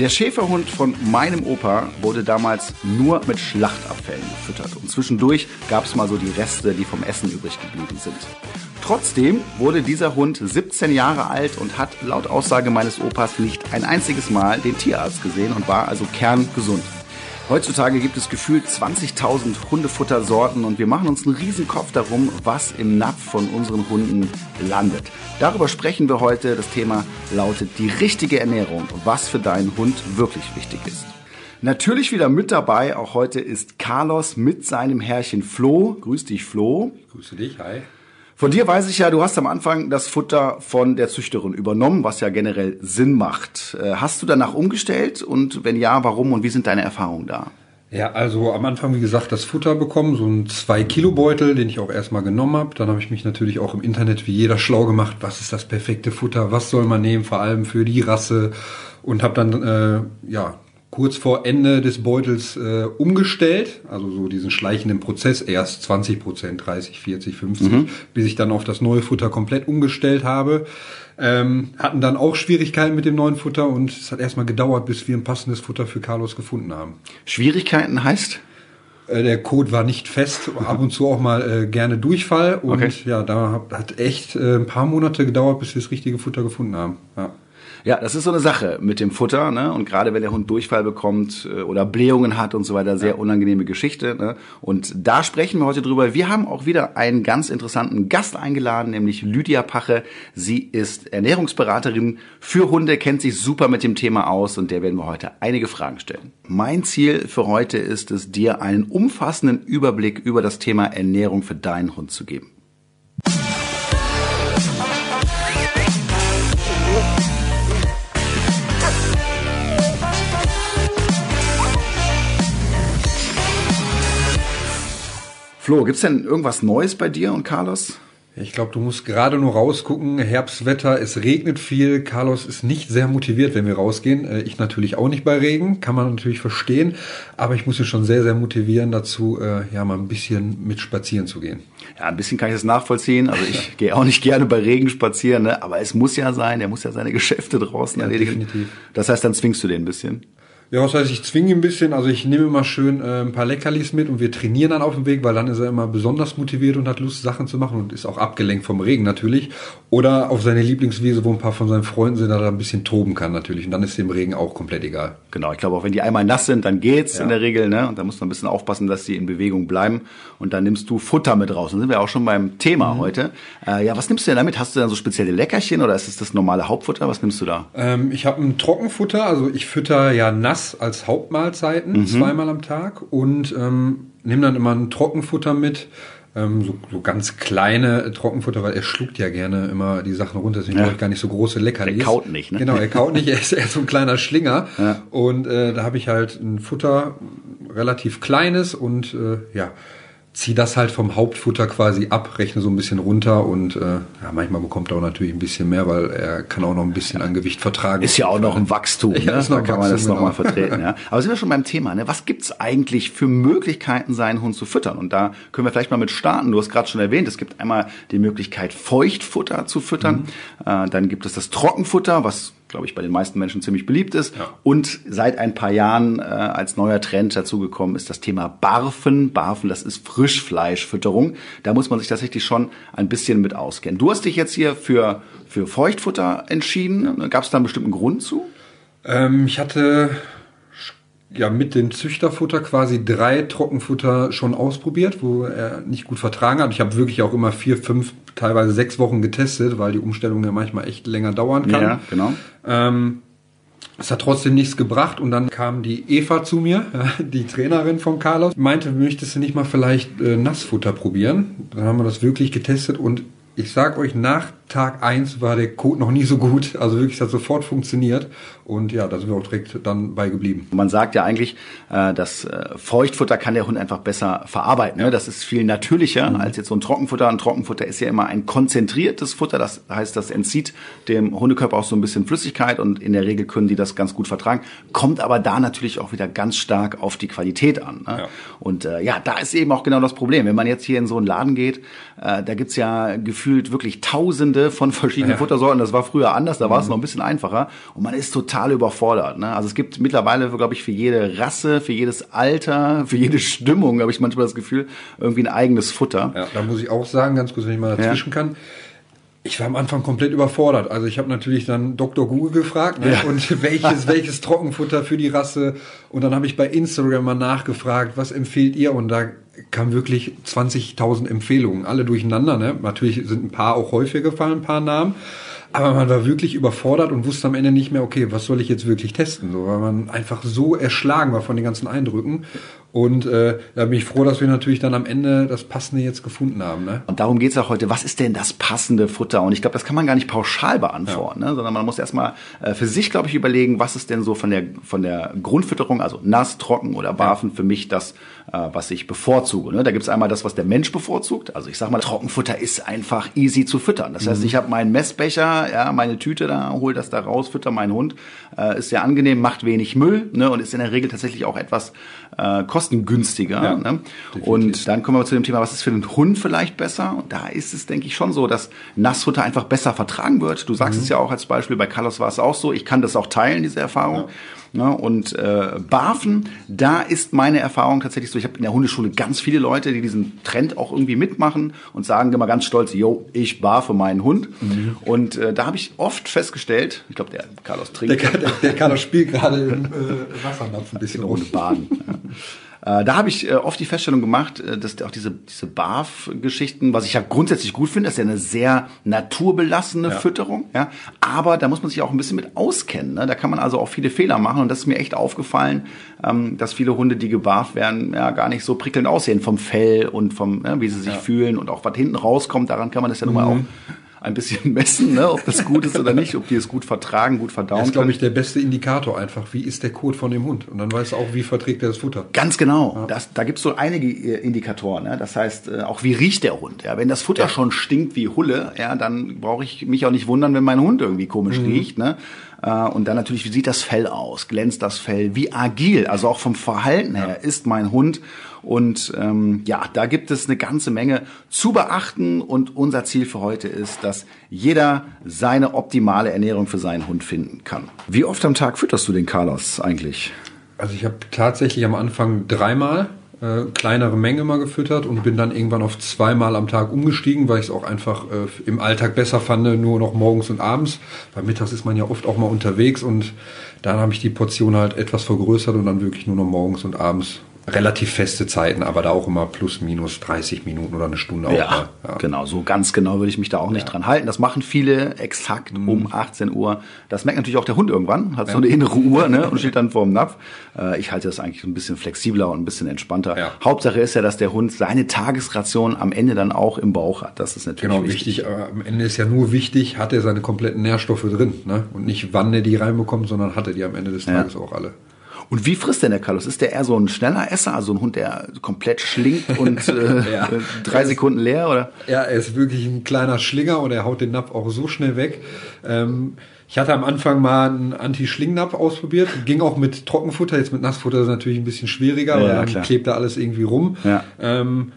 Der Schäferhund von meinem Opa wurde damals nur mit Schlachtabfällen gefüttert. Und zwischendurch gab es mal so die Reste, die vom Essen übrig geblieben sind. Trotzdem wurde dieser Hund 17 Jahre alt und hat laut Aussage meines Opas nicht ein einziges Mal den Tierarzt gesehen und war also kerngesund. Heutzutage gibt es gefühlt 20.000 Hundefuttersorten und wir machen uns einen riesen Kopf darum, was im Napf von unseren Hunden landet. Darüber sprechen wir heute. Das Thema lautet die richtige Ernährung, was für deinen Hund wirklich wichtig ist. Natürlich wieder mit dabei, auch heute ist Carlos mit seinem Herrchen Flo. Grüß dich, Flo. Grüße dich, hi. Von dir weiß ich ja, du hast am Anfang das Futter von der Züchterin übernommen, was ja generell Sinn macht. Äh, hast du danach umgestellt und wenn ja, warum und wie sind deine Erfahrungen da? Ja, also am Anfang, wie gesagt, das Futter bekommen, so ein 2-Kilo-Beutel, den ich auch erstmal genommen habe. Dann habe ich mich natürlich auch im Internet wie jeder schlau gemacht, was ist das perfekte Futter, was soll man nehmen, vor allem für die Rasse. Und habe dann äh, ja kurz vor Ende des Beutels äh, umgestellt, also so diesen schleichenden Prozess, erst 20 Prozent, 30, 40, 50, mhm. bis ich dann auf das neue Futter komplett umgestellt habe. Ähm, hatten dann auch Schwierigkeiten mit dem neuen Futter und es hat erstmal gedauert, bis wir ein passendes Futter für Carlos gefunden haben. Schwierigkeiten heißt? Äh, der Code war nicht fest, ab und zu auch mal äh, gerne Durchfall und Okay. ja, da hat echt äh, ein paar Monate gedauert, bis wir das richtige Futter gefunden haben. Ja. Ja, das ist so eine Sache mit dem Futter, ne? Und gerade wenn der Hund Durchfall bekommt äh, oder Blähungen hat und so weiter, sehr unangenehme Geschichte. Ne? Und da sprechen wir heute drüber. Wir haben auch wieder einen ganz interessanten Gast eingeladen, nämlich Lydia Pache. Sie ist Ernährungsberaterin für Hunde, kennt sich super mit dem Thema aus und der werden wir heute einige Fragen stellen. Mein Ziel für heute ist es, dir einen umfassenden Überblick über das Thema Ernährung für deinen Hund zu geben. Flo, gibt's denn irgendwas Neues bei dir und Carlos? Ich glaube, du musst gerade nur rausgucken. Herbstwetter, es regnet viel. Carlos ist nicht sehr motiviert, wenn wir rausgehen. Äh, Ich natürlich auch nicht bei Regen, kann man natürlich verstehen. Aber ich muss ihn schon sehr, sehr motivieren dazu, äh, ja, mal ein bisschen mit spazieren zu gehen. Ja, ein bisschen kann ich das nachvollziehen. Also ich gehe auch nicht gerne bei Regen spazieren, ne? aber es muss ja sein, der muss ja seine Geschäfte draußen Ja, erledigen. definitiv. Das heißt, dann zwingst du den ein bisschen. Ja, was heißt, ich zwinge ihn ein bisschen. Also ich nehme immer schön äh, ein paar Leckerlis mit und wir trainieren dann auf dem Weg, weil dann ist er immer besonders motiviert und hat Lust, Sachen zu machen und ist auch abgelenkt vom Regen natürlich. Oder auf seine Lieblingswiese, wo ein paar von seinen Freunden sind, da er ein bisschen toben kann natürlich. Und dann ist dem Regen auch komplett egal. Genau, ich glaube, auch wenn die einmal nass sind, dann geht's Ja. in der Regel, ne? Und da musst du ein bisschen aufpassen, dass die in Bewegung bleiben. Und dann nimmst du Futter mit raus. Dann sind wir auch schon beim Thema heute. Äh, ja, was nimmst du denn damit? Hast du dann so spezielle Leckerchen oder ist es das normale Hauptfutter? Was nimmst du da? Ähm, ich habe ein Trockenfutter, also ich fütter ja nass als Hauptmahlzeiten zweimal am Tag und ähm, nehme dann immer ein Trockenfutter mit. Ähm, so, so ganz kleine Trockenfutter, weil er schluckt ja gerne immer die Sachen runter, deswegen Ja. brauche ich gar nicht so große Leckerlis. Der kaut nicht, ne? Genau, er kaut nicht, er ist eher so ein kleiner Schlinger. Ja. Und äh, da habe ich halt ein Futter, relativ kleines und äh, ja, ziehe das halt vom Hauptfutter quasi ab, rechne so ein bisschen runter und äh, ja, manchmal bekommt er auch natürlich ein bisschen mehr, weil er kann auch noch ein bisschen an Gewicht vertragen. Ist ja auch noch ein Wachstum, Ja, ne? da kann man das nochmal genau. vertreten. Ja? Aber sind wir schon beim Thema, ne? was gibt's eigentlich für Möglichkeiten, seinen Hund zu füttern? Und da können wir vielleicht mal mit starten. Du hast gerade schon erwähnt, es gibt einmal die Möglichkeit, Feuchtfutter zu füttern. Äh, dann gibt es das Trockenfutter, was glaube ich, bei den meisten Menschen ziemlich beliebt ist. Ja. Und seit ein paar Jahren äh, als neuer Trend dazugekommen ist das Thema Barfen. Barfen, das ist Frischfleischfütterung. Da muss man sich tatsächlich schon ein bisschen mit auskennen. Du hast dich jetzt hier für, für Feuchtfutter entschieden. Gab es da einen bestimmten Grund zu? Ähm, ich hatte ja mit dem Züchterfutter quasi drei Trockenfutter schon ausprobiert, wo er nicht gut vertragen hat. Ich habe wirklich auch immer vier, fünf, teilweise sechs Wochen getestet, weil die Umstellung ja manchmal echt länger dauern kann. Ja, genau. Ähm, es hat trotzdem nichts gebracht und dann kam die Eva zu mir, die Trainerin von Carlos, meinte, möchtest du nicht mal vielleicht äh, Nassfutter probieren? Dann haben wir das wirklich getestet und ich sag euch, nach Tag eins war der Code noch nie so gut. Also wirklich, hat sofort funktioniert. Und ja, da sind wir auch direkt dann bei geblieben. Man sagt ja eigentlich, äh, das äh, Feuchtfutter kann der Hund einfach besser verarbeiten. Ne? Das ist viel natürlicher als jetzt so ein Trockenfutter. Ein Trockenfutter ist ja immer ein konzentriertes Futter. Das heißt, das entzieht dem Hundekörper auch so ein bisschen Flüssigkeit und in der Regel können die das ganz gut vertragen. Kommt aber da natürlich auch wieder ganz stark auf die Qualität an. Ne? Ja. Und äh, ja, da ist eben auch genau das Problem. Wenn man jetzt hier in so einen Laden geht, äh, da gibt's ja gefühlt wirklich tausende hunderte von verschiedenen Ja. Futtersorten. Das war früher anders, da war es noch ein bisschen einfacher. Und man ist total überfordert. Ne? Also es gibt mittlerweile, glaube ich, für jede Rasse, für jedes Alter, für jede Stimmung, habe ich manchmal das Gefühl, irgendwie ein eigenes Futter. Ja, da muss ich auch sagen, ganz kurz, wenn ich mal dazwischen kann. Ich war am Anfang komplett überfordert. Also ich habe natürlich dann Dr. Google gefragt ne? Ja. und welches, welches Trockenfutter für die Rasse. Und dann habe ich bei Instagram mal nachgefragt, was empfehlt ihr? Und da kam wirklich 20.000 Empfehlungen, alle durcheinander. Ne? Natürlich sind ein paar auch häufiger gefallen, ein paar Namen. Aber man war wirklich überfordert und wusste am Ende nicht mehr, okay, was soll ich jetzt wirklich testen? So, weil man einfach so erschlagen war von den ganzen Eindrücken. Und äh, da bin ich froh, dass wir natürlich dann am Ende das Passende jetzt gefunden haben. Ne? Und darum geht's auch heute. Was ist denn das passende Futter? Und ich glaube, das kann man gar nicht pauschal beantworten, ne? sondern man muss erstmal äh, für sich, glaube ich, überlegen, was ist denn so von der, von der Grundfütterung, also nass, trocken oder barfen, für mich das, äh, was ich bevorzuge. Ne? Da gibt's einmal das, was der Mensch bevorzugt. Also ich sag mal, Trockenfutter ist einfach easy zu füttern. Das heißt, ich habe meinen Messbecher, ja, meine Tüte, da hol das da raus, fütter meinen Hund. Äh, ist sehr angenehm, macht wenig Müll ne? und ist in der Regel tatsächlich auch etwas äh, kostengünstiger. Ja, ne? Und dann kommen wir zu dem Thema, was ist für den Hund vielleicht besser? Und da ist es, denke ich, schon so, dass Nassfutter einfach besser vertragen wird. Du sagst es ja auch als Beispiel, bei Carlos war es auch so. Ich kann das auch teilen, diese Erfahrung. Ne? Und äh, Barfen, da ist meine Erfahrung tatsächlich so, ich habe in der Hundeschule ganz viele Leute, die diesen Trend auch irgendwie mitmachen und sagen immer ganz stolz, yo, ich barfe meinen Hund. Und äh, da habe ich oft festgestellt, ich glaube, der Carlos trinkt. Der, der, der Carlos spielt gerade im äh, Wassernapf ein bisschen ohne. Baden. Ja. Äh, Da habe ich äh, oft die Feststellung gemacht, äh, dass auch diese, diese Barf-Geschichten, was ich ja grundsätzlich gut finde, das ist ja eine sehr naturbelassene Ja. Fütterung, ja. Aber da muss man sich auch ein bisschen mit auskennen. Ne? Da kann man also auch viele Fehler machen. Und das ist mir echt aufgefallen, ähm, dass viele Hunde, die gebarft werden, ja gar nicht so prickelnd aussehen vom Fell und vom, ja, wie sie sich fühlen und auch was hinten rauskommt. Daran kann man das ja nun mal auch ein bisschen messen, ne? ob das gut ist oder nicht, ob die es gut vertragen, gut verdauen Das ist, glaube ich, der beste Indikator einfach. Wie ist der Kot von dem Hund? Und dann weißt du auch, wie verträgt er das Futter. Ganz genau. Das, da gibt's so einige äh, Indikatoren. Ne? Das heißt, äh, auch wie riecht der Hund. Ja? Wenn das Futter schon stinkt wie Hulle, ja, dann brauche ich mich auch nicht wundern, wenn mein Hund irgendwie komisch riecht. Ne? Äh, Und dann natürlich, wie sieht das Fell aus? Glänzt das Fell? Wie agil, also auch vom Verhalten her, ist mein Hund? Und ähm, ja, da gibt es eine ganze Menge zu beachten. Und unser Ziel für heute ist, dass jeder seine optimale Ernährung für seinen Hund finden kann. Wie oft am Tag fütterst du den Carlos eigentlich? Also ich habe tatsächlich am Anfang dreimal äh, kleinere Menge mal gefüttert und bin dann irgendwann auf zweimal am Tag umgestiegen, weil ich es auch einfach äh, im Alltag besser fand, nur noch morgens und abends. Weil mittags ist man ja oft auch mal unterwegs und dann habe ich die Portion halt etwas vergrößert und dann wirklich nur noch morgens und abends relativ feste Zeiten, aber da auch immer plus minus 30 Minuten oder eine Stunde auch. Ja, mal. Ja. genau. So ganz genau würde ich mich da auch nicht dran halten. Das machen viele exakt Mhm. um 18 Uhr. Das merkt natürlich auch der Hund irgendwann, hat so eine innere Uhr ne, und steht dann vor dem Napf. Äh, ich halte das eigentlich ein bisschen flexibler und ein bisschen entspannter. Ja. Hauptsache ist ja, dass der Hund seine Tagesration am Ende dann auch im Bauch hat. Das ist natürlich Genau, wichtig. wichtig. Aber am Ende ist ja nur wichtig, hat er seine kompletten Nährstoffe drin. Ne? Und nicht, wann er die reinbekommt, sondern hat er die am Ende des Tages auch alle. Und wie frisst denn der Carlos? Ist der eher so ein schneller Esser, also ein Hund, der komplett schlingt und äh, Ja. äh, drei Sekunden leer? Oder? Ja, er ist wirklich ein kleiner Schlinger und er haut den Napf auch so schnell weg. Ähm, ich hatte am Anfang mal einen Anti-Schlingnapf ausprobiert. Ging auch mit Trockenfutter. Jetzt mit Nassfutter ist es natürlich ein bisschen schwieriger, Ja, weil dann klar. klebt da alles irgendwie rum. Ja. Ähm,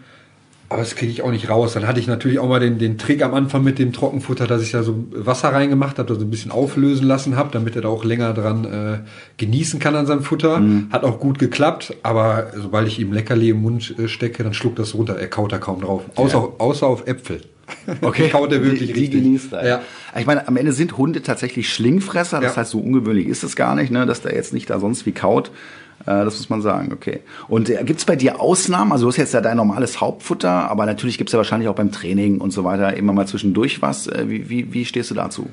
aber das kriege ich auch nicht raus. Dann hatte ich natürlich auch mal den, den Trick am Anfang mit dem Trockenfutter, dass ich da so Wasser reingemacht habe, da so ein bisschen auflösen lassen habe, damit er da auch länger dran äh, genießen kann an seinem Futter. Mhm. Hat auch gut geklappt, aber sobald ich ihm Leckerli im Mund äh, stecke, dann schluckt das runter. Er kaut da kaum drauf. Außer, außer auf Äpfel. Die kaut er wirklich die, die richtig. genießt er. Ja. Ich meine, am Ende sind Hunde tatsächlich Schlingfresser. Das Ja. heißt, so ungewöhnlich ist es gar nicht, ne, dass der jetzt nicht da sonst wie kaut. Äh, das muss man sagen, okay. Und äh, gibt's bei dir Ausnahmen? Also du hast jetzt ja dein normales Hauptfutter, aber natürlich gibt's ja wahrscheinlich auch beim Training und so weiter immer mal zwischendurch was. Äh, wie, wie, wie stehst du dazu?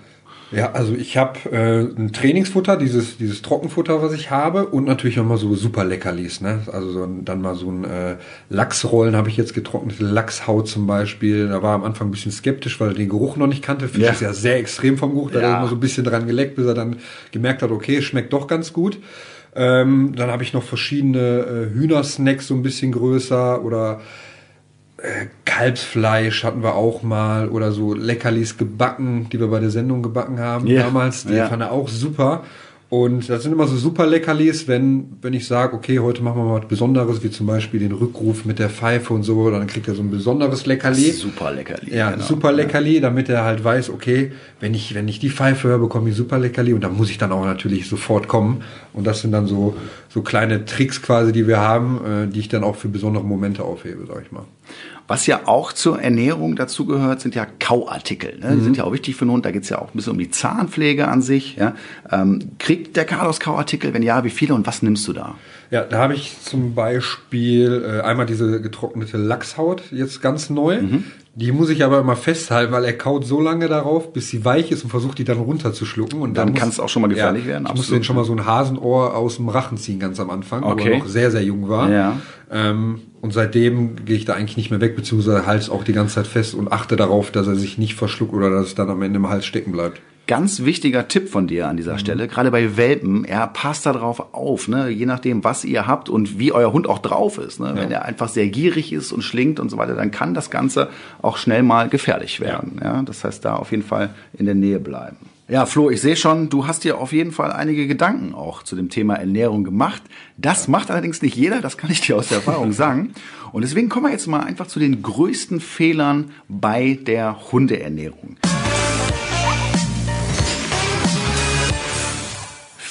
Ja, also ich habe äh, ein Trainingsfutter, dieses dieses Trockenfutter, was ich habe, und natürlich noch mal so super Leckerlis, ne? Also so ein, dann mal so ein äh, Lachsrollen habe ich jetzt getrocknete Lachshaut zum Beispiel. Da war am Anfang ein bisschen skeptisch, weil er den Geruch noch nicht kannte. Fisch Ja. ist ja sehr extrem vom Geruch. Da hat Ja. er immer so ein bisschen dran geleckt, bis er dann gemerkt hat, okay, schmeckt doch ganz gut. Ähm, dann habe ich noch verschiedene äh, Hühnersnacks, so ein bisschen größer oder äh, Kalbsfleisch hatten wir auch mal oder so Leckerlis gebacken, die wir bei der Sendung gebacken haben Ja, damals. Die ja. fand er auch super. Und das sind immer so super Leckerlis, wenn, wenn ich sage, okay, heute machen wir mal was Besonderes, wie zum Beispiel den Rückruf mit der Pfeife und so, dann kriegt er so ein besonderes Leckerli. Super Leckerli. Ja, genau. super Leckerli, damit er halt weiß, okay, wenn ich, wenn ich die Pfeife höre, bekomme ich super Leckerli und da muss ich dann auch natürlich sofort kommen. Und das sind dann so, so kleine Tricks quasi, die wir haben, äh, die ich dann auch für besondere Momente aufhebe, sag ich mal. Was ja auch zur Ernährung dazu gehört, sind ja Kauartikel. Ne? Die sind ja auch wichtig für den Hund. Da geht's ja auch ein bisschen um die Zahnpflege an sich. Ja? Ähm, kriegt der Carlos Kauartikel? Wenn ja, wie viele und was nimmst du da? Ja, da habe ich zum Beispiel äh, einmal diese getrocknete Lachshaut, jetzt ganz neu. Die muss ich aber immer festhalten, weil er kaut so lange darauf, bis sie weich ist und versucht, die dann runterzuschlucken. Und Dann muss- kann es auch schon mal gefährlich werden, Ich musste den schon mal so ein Hasenohr aus dem Rachen ziehen, ganz am Anfang, Okay. wo er noch sehr, sehr jung war. Ja. Ähm, und seitdem gehe ich da eigentlich nicht mehr weg, beziehungsweise halte es auch die ganze Zeit fest und achte darauf, dass er sich nicht verschluckt oder dass es dann am Ende im Hals stecken bleibt. Ganz wichtiger Tipp von dir an Mhm. dieser Stelle, gerade bei Welpen, ja, passt da drauf auf, ne? je nachdem, was ihr habt und wie euer Hund auch drauf ist. Ne? Wenn er einfach sehr gierig ist und schlingt und so weiter, dann kann das Ganze auch schnell mal gefährlich werden. Ja. Das heißt, da auf jeden Fall in der Nähe bleiben. Ja, Flo, ich sehe schon, du hast dir auf jeden Fall einige Gedanken auch zu dem Thema Ernährung gemacht. Das macht allerdings nicht jeder, das kann ich dir aus der Erfahrung sagen. Und deswegen kommen wir jetzt mal einfach zu den größten Fehlern bei der Hundeernährung.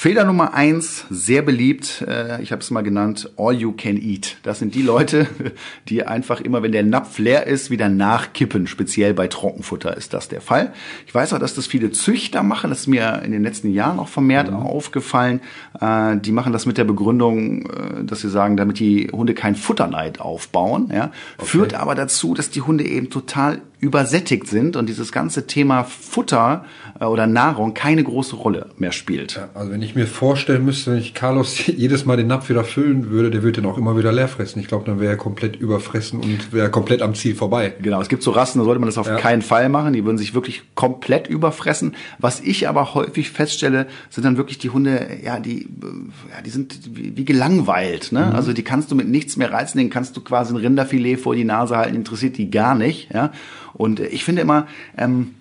Fehler Nummer eins, sehr beliebt, äh, ich habe es mal genannt, all you can eat. Das sind die Leute, die einfach immer, wenn der Napf leer ist, wieder nachkippen. Speziell bei Trockenfutter ist das der Fall. Ich weiß auch, dass das viele Züchter machen. Das ist mir in den letzten Jahren auch vermehrt aufgefallen. Äh, die machen das mit der Begründung, äh, dass sie sagen, damit die Hunde kein Futterneid aufbauen. Ja? Führt aber dazu, dass die Hunde eben total übersättigt sind und dieses ganze Thema Futter äh, oder Nahrung keine große Rolle mehr spielt. Ja, also wenn ich mir vorstellen müsste, wenn ich Carlos jedes Mal den Napf wieder füllen würde, der würde den auch immer wieder leer fressen. Ich glaube, dann wäre er komplett überfressen und wäre komplett am Ziel vorbei. Genau, es gibt so Rassen, da sollte man das auf Ja. keinen Fall machen. Die würden sich wirklich komplett überfressen. Was ich aber häufig feststelle, sind dann wirklich die Hunde, ja, die, ja, die sind wie, wie gelangweilt. Ne? Also die kannst du mit nichts mehr reizen, denen kannst du quasi ein Rinderfilet vor die Nase halten, interessiert die gar nicht. Ja? Und ich finde immer, ähm,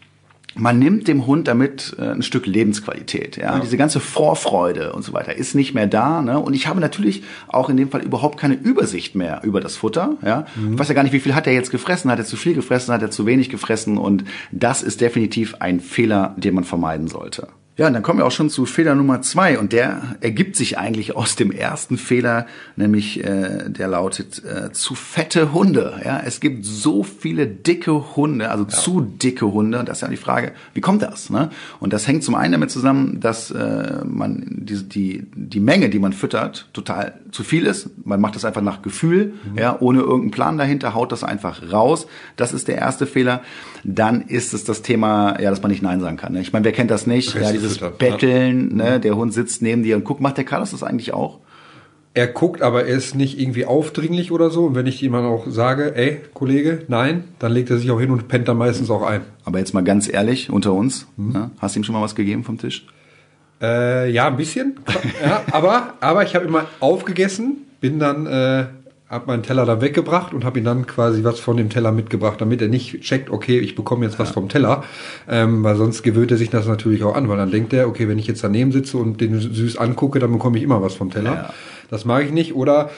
man nimmt dem Hund damit äh, ein Stück Lebensqualität. Ja? Diese ganze Vorfreude und so weiter ist nicht mehr da. Ne? Und ich habe natürlich auch in dem Fall überhaupt keine Übersicht mehr über das Futter. Ja? Ich weiß ja gar nicht, wie viel hat er jetzt gefressen. Hat er zu viel gefressen? Hat er zu wenig gefressen? Und das ist definitiv ein Fehler, den man vermeiden sollte. Ja, und dann kommen wir auch schon zu Fehler Nummer zwei und der ergibt sich eigentlich aus dem ersten Fehler, nämlich äh, der lautet äh, zu fette Hunde. Ja, es gibt so viele dicke Hunde, also zu dicke Hunde. Das ist ja die Frage, wie kommt das? Ne? Und das hängt zum einen damit zusammen, dass äh, man die, die die Menge, die man füttert, total zu viel ist. Man macht das einfach nach Gefühl, ja, ohne irgendeinen Plan dahinter, haut das einfach raus. Das ist der erste Fehler. Dann ist es das Thema, ja, dass man nicht Nein sagen kann. Ne? Ich meine, wer kennt das nicht? Ja, dieses Restefüttern, Betteln, ne? der Hund sitzt neben dir und guckt, macht der Carlos das eigentlich auch? Er guckt, aber er ist nicht irgendwie aufdringlich oder so. Und wenn ich ihm dann auch sage, ey, Kollege, nein, dann legt er sich auch hin und pennt dann meistens auch ein. Aber jetzt mal ganz ehrlich, unter uns, ne? hast du ihm schon mal was gegeben vom Tisch? Äh, ja, ein bisschen. ja, aber, aber ich habe immer aufgegessen, bin dann, äh, habe meinen Teller da weggebracht und habe ihm dann quasi was von dem Teller mitgebracht, damit er nicht checkt, okay, ich bekomme jetzt was vom Teller, ähm, weil sonst gewöhnt er sich das natürlich auch an, weil dann denkt er, okay, wenn ich jetzt daneben sitze und den süß angucke, dann bekomme ich immer was vom Teller. Ja. Das mag ich nicht. Oder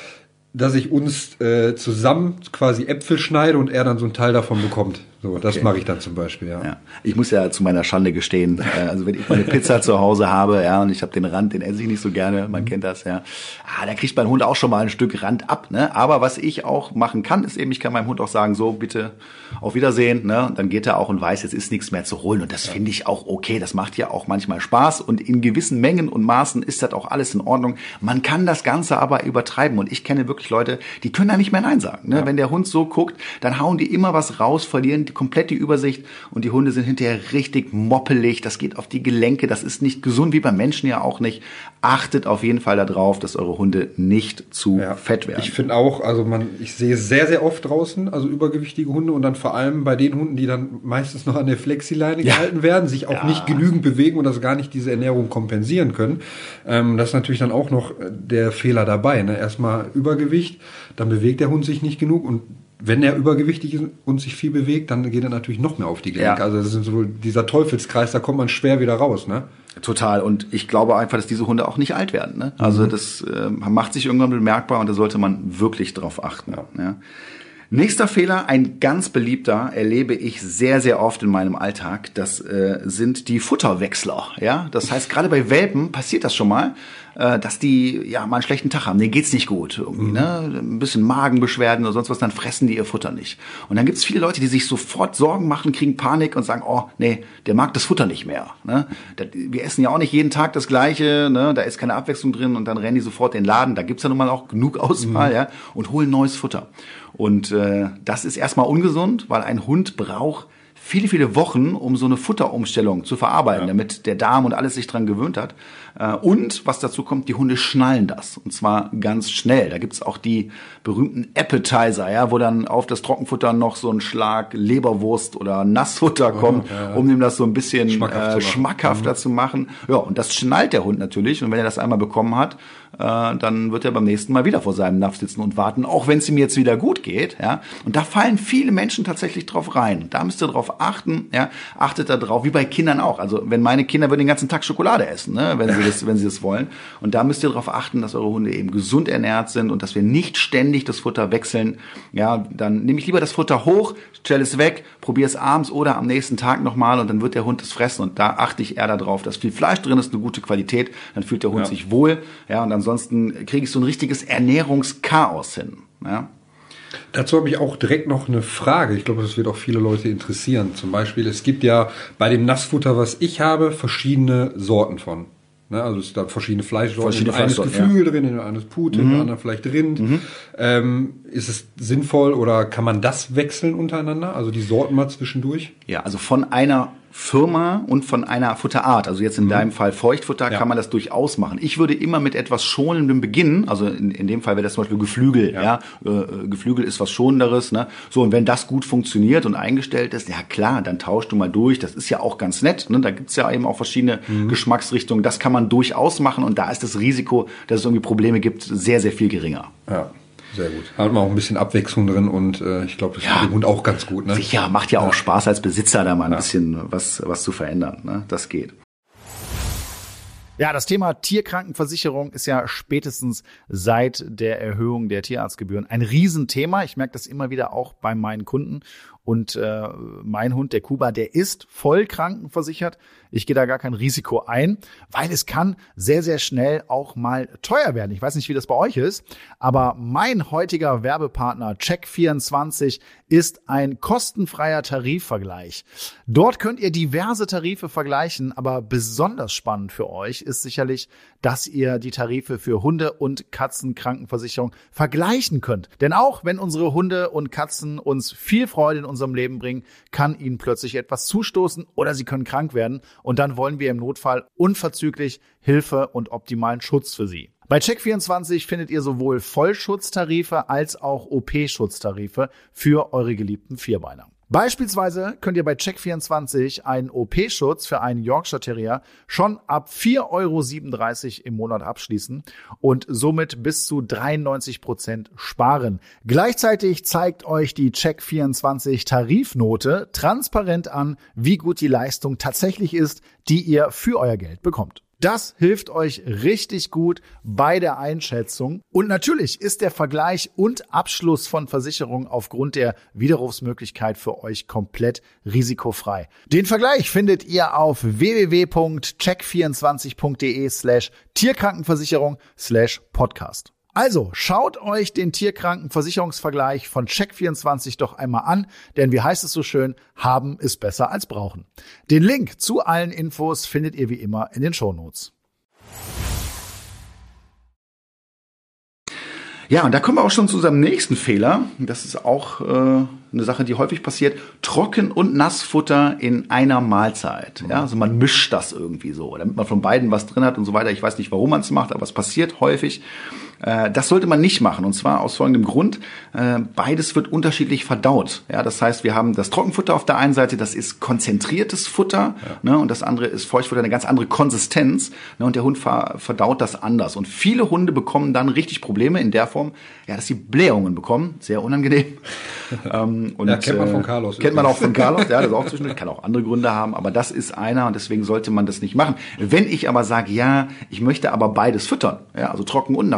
dass ich uns äh, zusammen quasi Äpfel schneide und er dann so einen Teil davon bekommt. So, das Okay. mache ich dann zum Beispiel, ja. Ja. Ich muss ja zu meiner Schande gestehen, äh, also wenn ich meine Pizza zu Hause habe, ja, und ich habe den Rand, den esse ich nicht so gerne, man kennt das, ja. Ah, da kriegt mein Hund auch schon mal ein Stück Rand ab, ne? Aber was ich auch machen kann, ist eben, ich kann meinem Hund auch sagen, so, bitte auf Wiedersehen, ne? Und dann geht er auch und weiß, jetzt ist nichts mehr zu holen. Und das finde ich auch okay. Das macht ja auch manchmal Spaß. Und in gewissen Mengen und Maßen ist das auch alles in Ordnung. Man kann das Ganze aber übertreiben. Und ich kenne wirklich Leute, die können da nicht mehr Nein sagen. Ne? Wenn der Hund so guckt, dann hauen die immer was raus, verlieren die komplett die Übersicht und die Hunde sind hinterher richtig moppelig. Das geht auf die Gelenke. Das ist nicht gesund, wie beim Menschen ja auch nicht. Achtet auf jeden Fall darauf, dass eure Hunde nicht zu Ja. fett werden. Ich finde auch, also man, ich sehe sehr, sehr oft draußen, also übergewichtige Hunde und dann vor allem bei den Hunden, die dann meistens noch an der Flexileine Ja. gehalten werden, sich auch Ja. nicht genügend bewegen und das gar nicht diese Ernährung kompensieren können. Ähm, das ist natürlich dann auch noch äh, der Fehler dabei. Ne? Erstmal Übergewicht, dann bewegt der Hund sich nicht genug und wenn er übergewichtig ist und sich viel bewegt, dann geht er natürlich noch mehr auf die Gelenke. Ja. Also das ist so dieser Teufelskreis, da kommt man schwer wieder raus. Ne? Total. Und ich glaube einfach, dass diese Hunde auch nicht alt werden. Ne? Also mhm. das äh, macht sich irgendwann bemerkbar und da sollte man wirklich drauf achten. Ja. ja. Nächster Fehler, ein ganz beliebter, erlebe ich sehr, sehr oft in meinem Alltag. Das äh, sind die Futterwechsler. Ja, das heißt, gerade bei Welpen passiert das schon mal, äh, dass die ja mal einen schlechten Tag haben. Denen geht's nicht gut, irgendwie, mhm. ne? Ein bisschen Magenbeschwerden oder sonst was, dann fressen die ihr Futter nicht. Und dann gibt's viele Leute, die sich sofort Sorgen machen, kriegen Panik und sagen, oh, nee, der mag das Futter nicht mehr. Ne? Wir essen ja auch nicht jeden Tag das Gleiche, ne? Da ist keine Abwechslung drin und dann rennen die sofort in den Laden. Da gibt's ja nun mal auch genug Auswahl, mhm. ja, und holen neues Futter. Und äh, das ist erstmal ungesund, weil ein Hund braucht viele, viele Wochen, um so eine Futterumstellung zu verarbeiten, ja. damit der Darm und alles sich dran gewöhnt hat. Äh, und was dazu kommt, die Hunde schnallen das. Und zwar ganz schnell. Da gibt's auch die berühmten Appetizer, ja, wo dann auf das Trockenfutter noch so ein Schlag Leberwurst oder Nassfutter kommt, ja, ja. um ihm das so ein bisschen Schmackhaft äh, schmackhafter mhm. zu machen. Ja, und das schnallt der Hund natürlich. Und wenn er das einmal bekommen hat, äh, dann wird er beim nächsten Mal wieder vor seinem Napf sitzen und warten, auch wenn es ihm jetzt wieder gut geht. Ja? Und da fallen viele Menschen tatsächlich drauf rein. Da müsst ihr drauf achten. Ja? Achtet da drauf, wie bei Kindern auch. Also wenn meine Kinder würden den ganzen Tag Schokolade essen, ne? wenn sie das, wenn sie das wollen. Und da müsst ihr darauf achten, dass eure Hunde eben gesund ernährt sind und dass wir nicht ständig das Futter wechseln. Ja, dann nehme ich lieber das Futter hoch, stelle es weg, probiere es abends oder am nächsten Tag nochmal und dann wird der Hund es fressen. Und da achte ich eher darauf, dass viel Fleisch drin ist, eine gute Qualität. Dann fühlt der Hund ja. sich wohl. Ja, und dann ansonsten kriege ich so ein richtiges Ernährungschaos hin. Ja. Dazu habe ich auch direkt noch eine Frage. Ich glaube, das wird auch viele Leute interessieren. Zum Beispiel, es gibt ja bei dem Nassfutter, was ich habe, verschiedene Sorten von. Ne? Also es da verschiedene Fleischsorten. Verschiedene eines Geflügel ja. drin, in eines Pute, mhm. in anderen vielleicht Rind. Mhm. Ähm, ist es sinnvoll oder kann man das wechseln untereinander? Also die Sorten mal zwischendurch? Ja, also von einer Firma und von einer Futterart. Also jetzt in mhm. deinem Fall Feuchtfutter ja. kann man das durchaus machen. Ich würde immer mit etwas Schonendem beginnen. Also in, in dem Fall wäre das zum Beispiel Geflügel. Ja, ja? Äh, Geflügel ist was Schonenderes. Ne? So und wenn das gut funktioniert und eingestellt ist, ja klar, dann tauschst du mal durch. Das ist ja auch ganz nett. Ne? Da gibt's ja eben auch verschiedene mhm. Geschmacksrichtungen. Das kann man durchaus machen und da ist das Risiko, dass es irgendwie Probleme gibt, sehr sehr viel geringer. Ja. Sehr gut. Hat man auch ein bisschen Abwechslung drin und äh, ich glaube, das ja, tut dem Hund auch ganz gut. Ne? Sicher, macht ja, ja, auch Spaß als Besitzer, da mal ein ja. bisschen was, was zu verändern. Ne? Das geht. Ja, das Thema Tierkrankenversicherung ist ja spätestens seit der Erhöhung der Tierarztgebühren ein Riesenthema. Ich merke das immer wieder auch bei meinen Kunden. Und äh, mein Hund, der Kuba, der ist voll krankenversichert. Ich gehe da gar kein Risiko ein, weil es kann sehr, sehr schnell auch mal teuer werden. Ich weiß nicht, wie das bei euch ist, aber mein heutiger Werbepartner Check24 ist ein kostenfreier Tarifvergleich. Dort könnt ihr diverse Tarife vergleichen, aber besonders spannend für euch ist sicherlich, dass ihr die Tarife für Hunde- und Katzenkrankenversicherung vergleichen könnt. Denn auch wenn unsere Hunde und Katzen uns viel Freude in unserem Leben bringen, kann ihnen plötzlich etwas zustoßen oder sie können krank werden und dann wollen wir im Notfall unverzüglich Hilfe und optimalen Schutz für sie. Bei Check24 findet ihr sowohl Vollschutztarife als auch OP-Schutztarife für eure geliebten Vierbeiner. Beispielsweise könnt ihr bei Check24 einen OP-Schutz für einen Yorkshire Terrier schon ab 4,37 Euro im Monat abschließen und somit bis zu 93 Prozent sparen. Gleichzeitig zeigt euch die Check24 Tarifnote transparent an, wie gut die Leistung tatsächlich ist, die ihr für euer Geld bekommt. Das hilft euch richtig gut bei der Einschätzung. Und natürlich ist der Vergleich und Abschluss von Versicherungen aufgrund der Widerrufsmöglichkeit für euch komplett risikofrei. Den Vergleich findet ihr auf www.check24.de slash Tierkrankenversicherung slash Podcast. Also schaut euch den Tierkrankenversicherungsvergleich von Check24 doch einmal an, denn wie heißt es so schön, haben ist besser als brauchen. Den Link zu allen Infos findet ihr wie immer in den Shownotes. Ja, und da kommen wir auch schon zu unserem nächsten Fehler. Das ist auch äh, eine Sache, die häufig passiert. Trocken- und Nassfutter in einer Mahlzeit. Ja, also man mischt das irgendwie so, damit man von beiden was drin hat und so weiter. Ich weiß nicht, warum man es macht, aber es passiert häufig. Äh, das sollte man nicht machen. Und zwar aus folgendem Grund. Äh, beides wird unterschiedlich verdaut. Ja, das heißt, wir haben das Trockenfutter auf der einen Seite, das ist konzentriertes Futter. Ja. Ne, und das andere ist Feuchtfutter, eine ganz andere Konsistenz. Ne, und der Hund verdaut das anders. Und viele Hunde bekommen dann richtig Probleme in der Form, ja, dass sie Blähungen bekommen. Sehr unangenehm. ähm, und, ja, kennt man von Carlos. Äh, kennt man auch von Carlos. Ja, das ist auch zwischendurch. Kann auch andere Gründe haben. Aber das ist einer und deswegen sollte man das nicht machen. Wenn ich aber sage, ja, ich möchte aber beides füttern, ja, also Trocken- und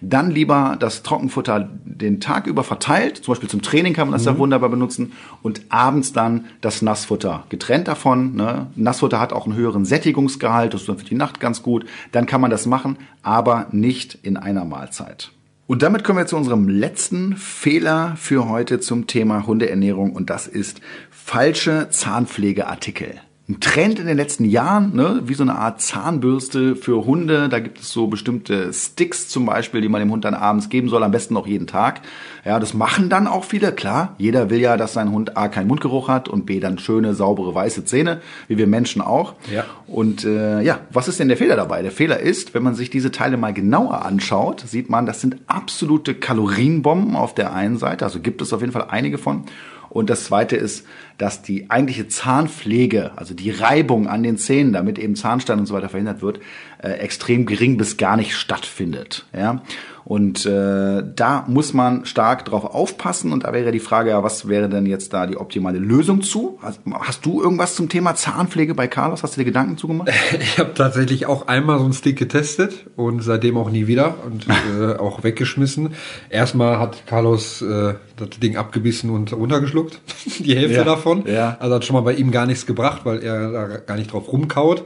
Dann lieber das Trockenfutter den Tag über verteilt. Zum Beispiel zum Training kann man das mhm. ja wunderbar benutzen. Und abends dann das Nassfutter getrennt davon. Ne? Nassfutter hat auch einen höheren Sättigungsgehalt. Das ist dann für die Nacht ganz gut. Dann kann man das machen, aber nicht in einer Mahlzeit. Und damit kommen wir zu unserem letzten Fehler für heute zum Thema Hundeernährung und das ist falsche Zahnpflegeartikel ein Trend in den letzten Jahren, ne, wie so eine Art Zahnbürste für Hunde. Da gibt es so bestimmte Sticks zum Beispiel, die man dem Hund dann abends geben soll, am besten auch jeden Tag. Ja, das machen dann auch viele, klar. Jeder will ja, dass sein Hund A keinen Mundgeruch hat und B dann schöne, saubere, weiße Zähne, wie wir Menschen auch. Ja. Und äh, ja, was ist denn der Fehler dabei? Der Fehler ist, wenn man sich diese Teile mal genauer anschaut, sieht man, das sind absolute Kalorienbomben auf der einen Seite. Also gibt es auf jeden Fall einige von. Und das zweite ist, dass die eigentliche Zahnpflege, also die Reibung an den Zähnen, damit eben Zahnstein und so weiter verhindert wird, äh, extrem gering bis gar nicht stattfindet. Ja? Und äh, da muss man stark drauf aufpassen. Und da wäre die Frage, ja, was wäre denn jetzt da die optimale Lösung zu? Hast, hast du irgendwas zum Thema Zahnpflege bei Carlos? Hast du dir Gedanken zugemacht? Ich habe tatsächlich auch einmal so einen Stick getestet und seitdem auch nie wieder und äh, auch weggeschmissen. Erstmal hat Carlos äh, das Ding abgebissen und runtergeschluckt, die Hälfte ja, davon. Ja. Also hat schon mal bei ihm gar nichts gebracht, weil er da gar nicht drauf rumkaut.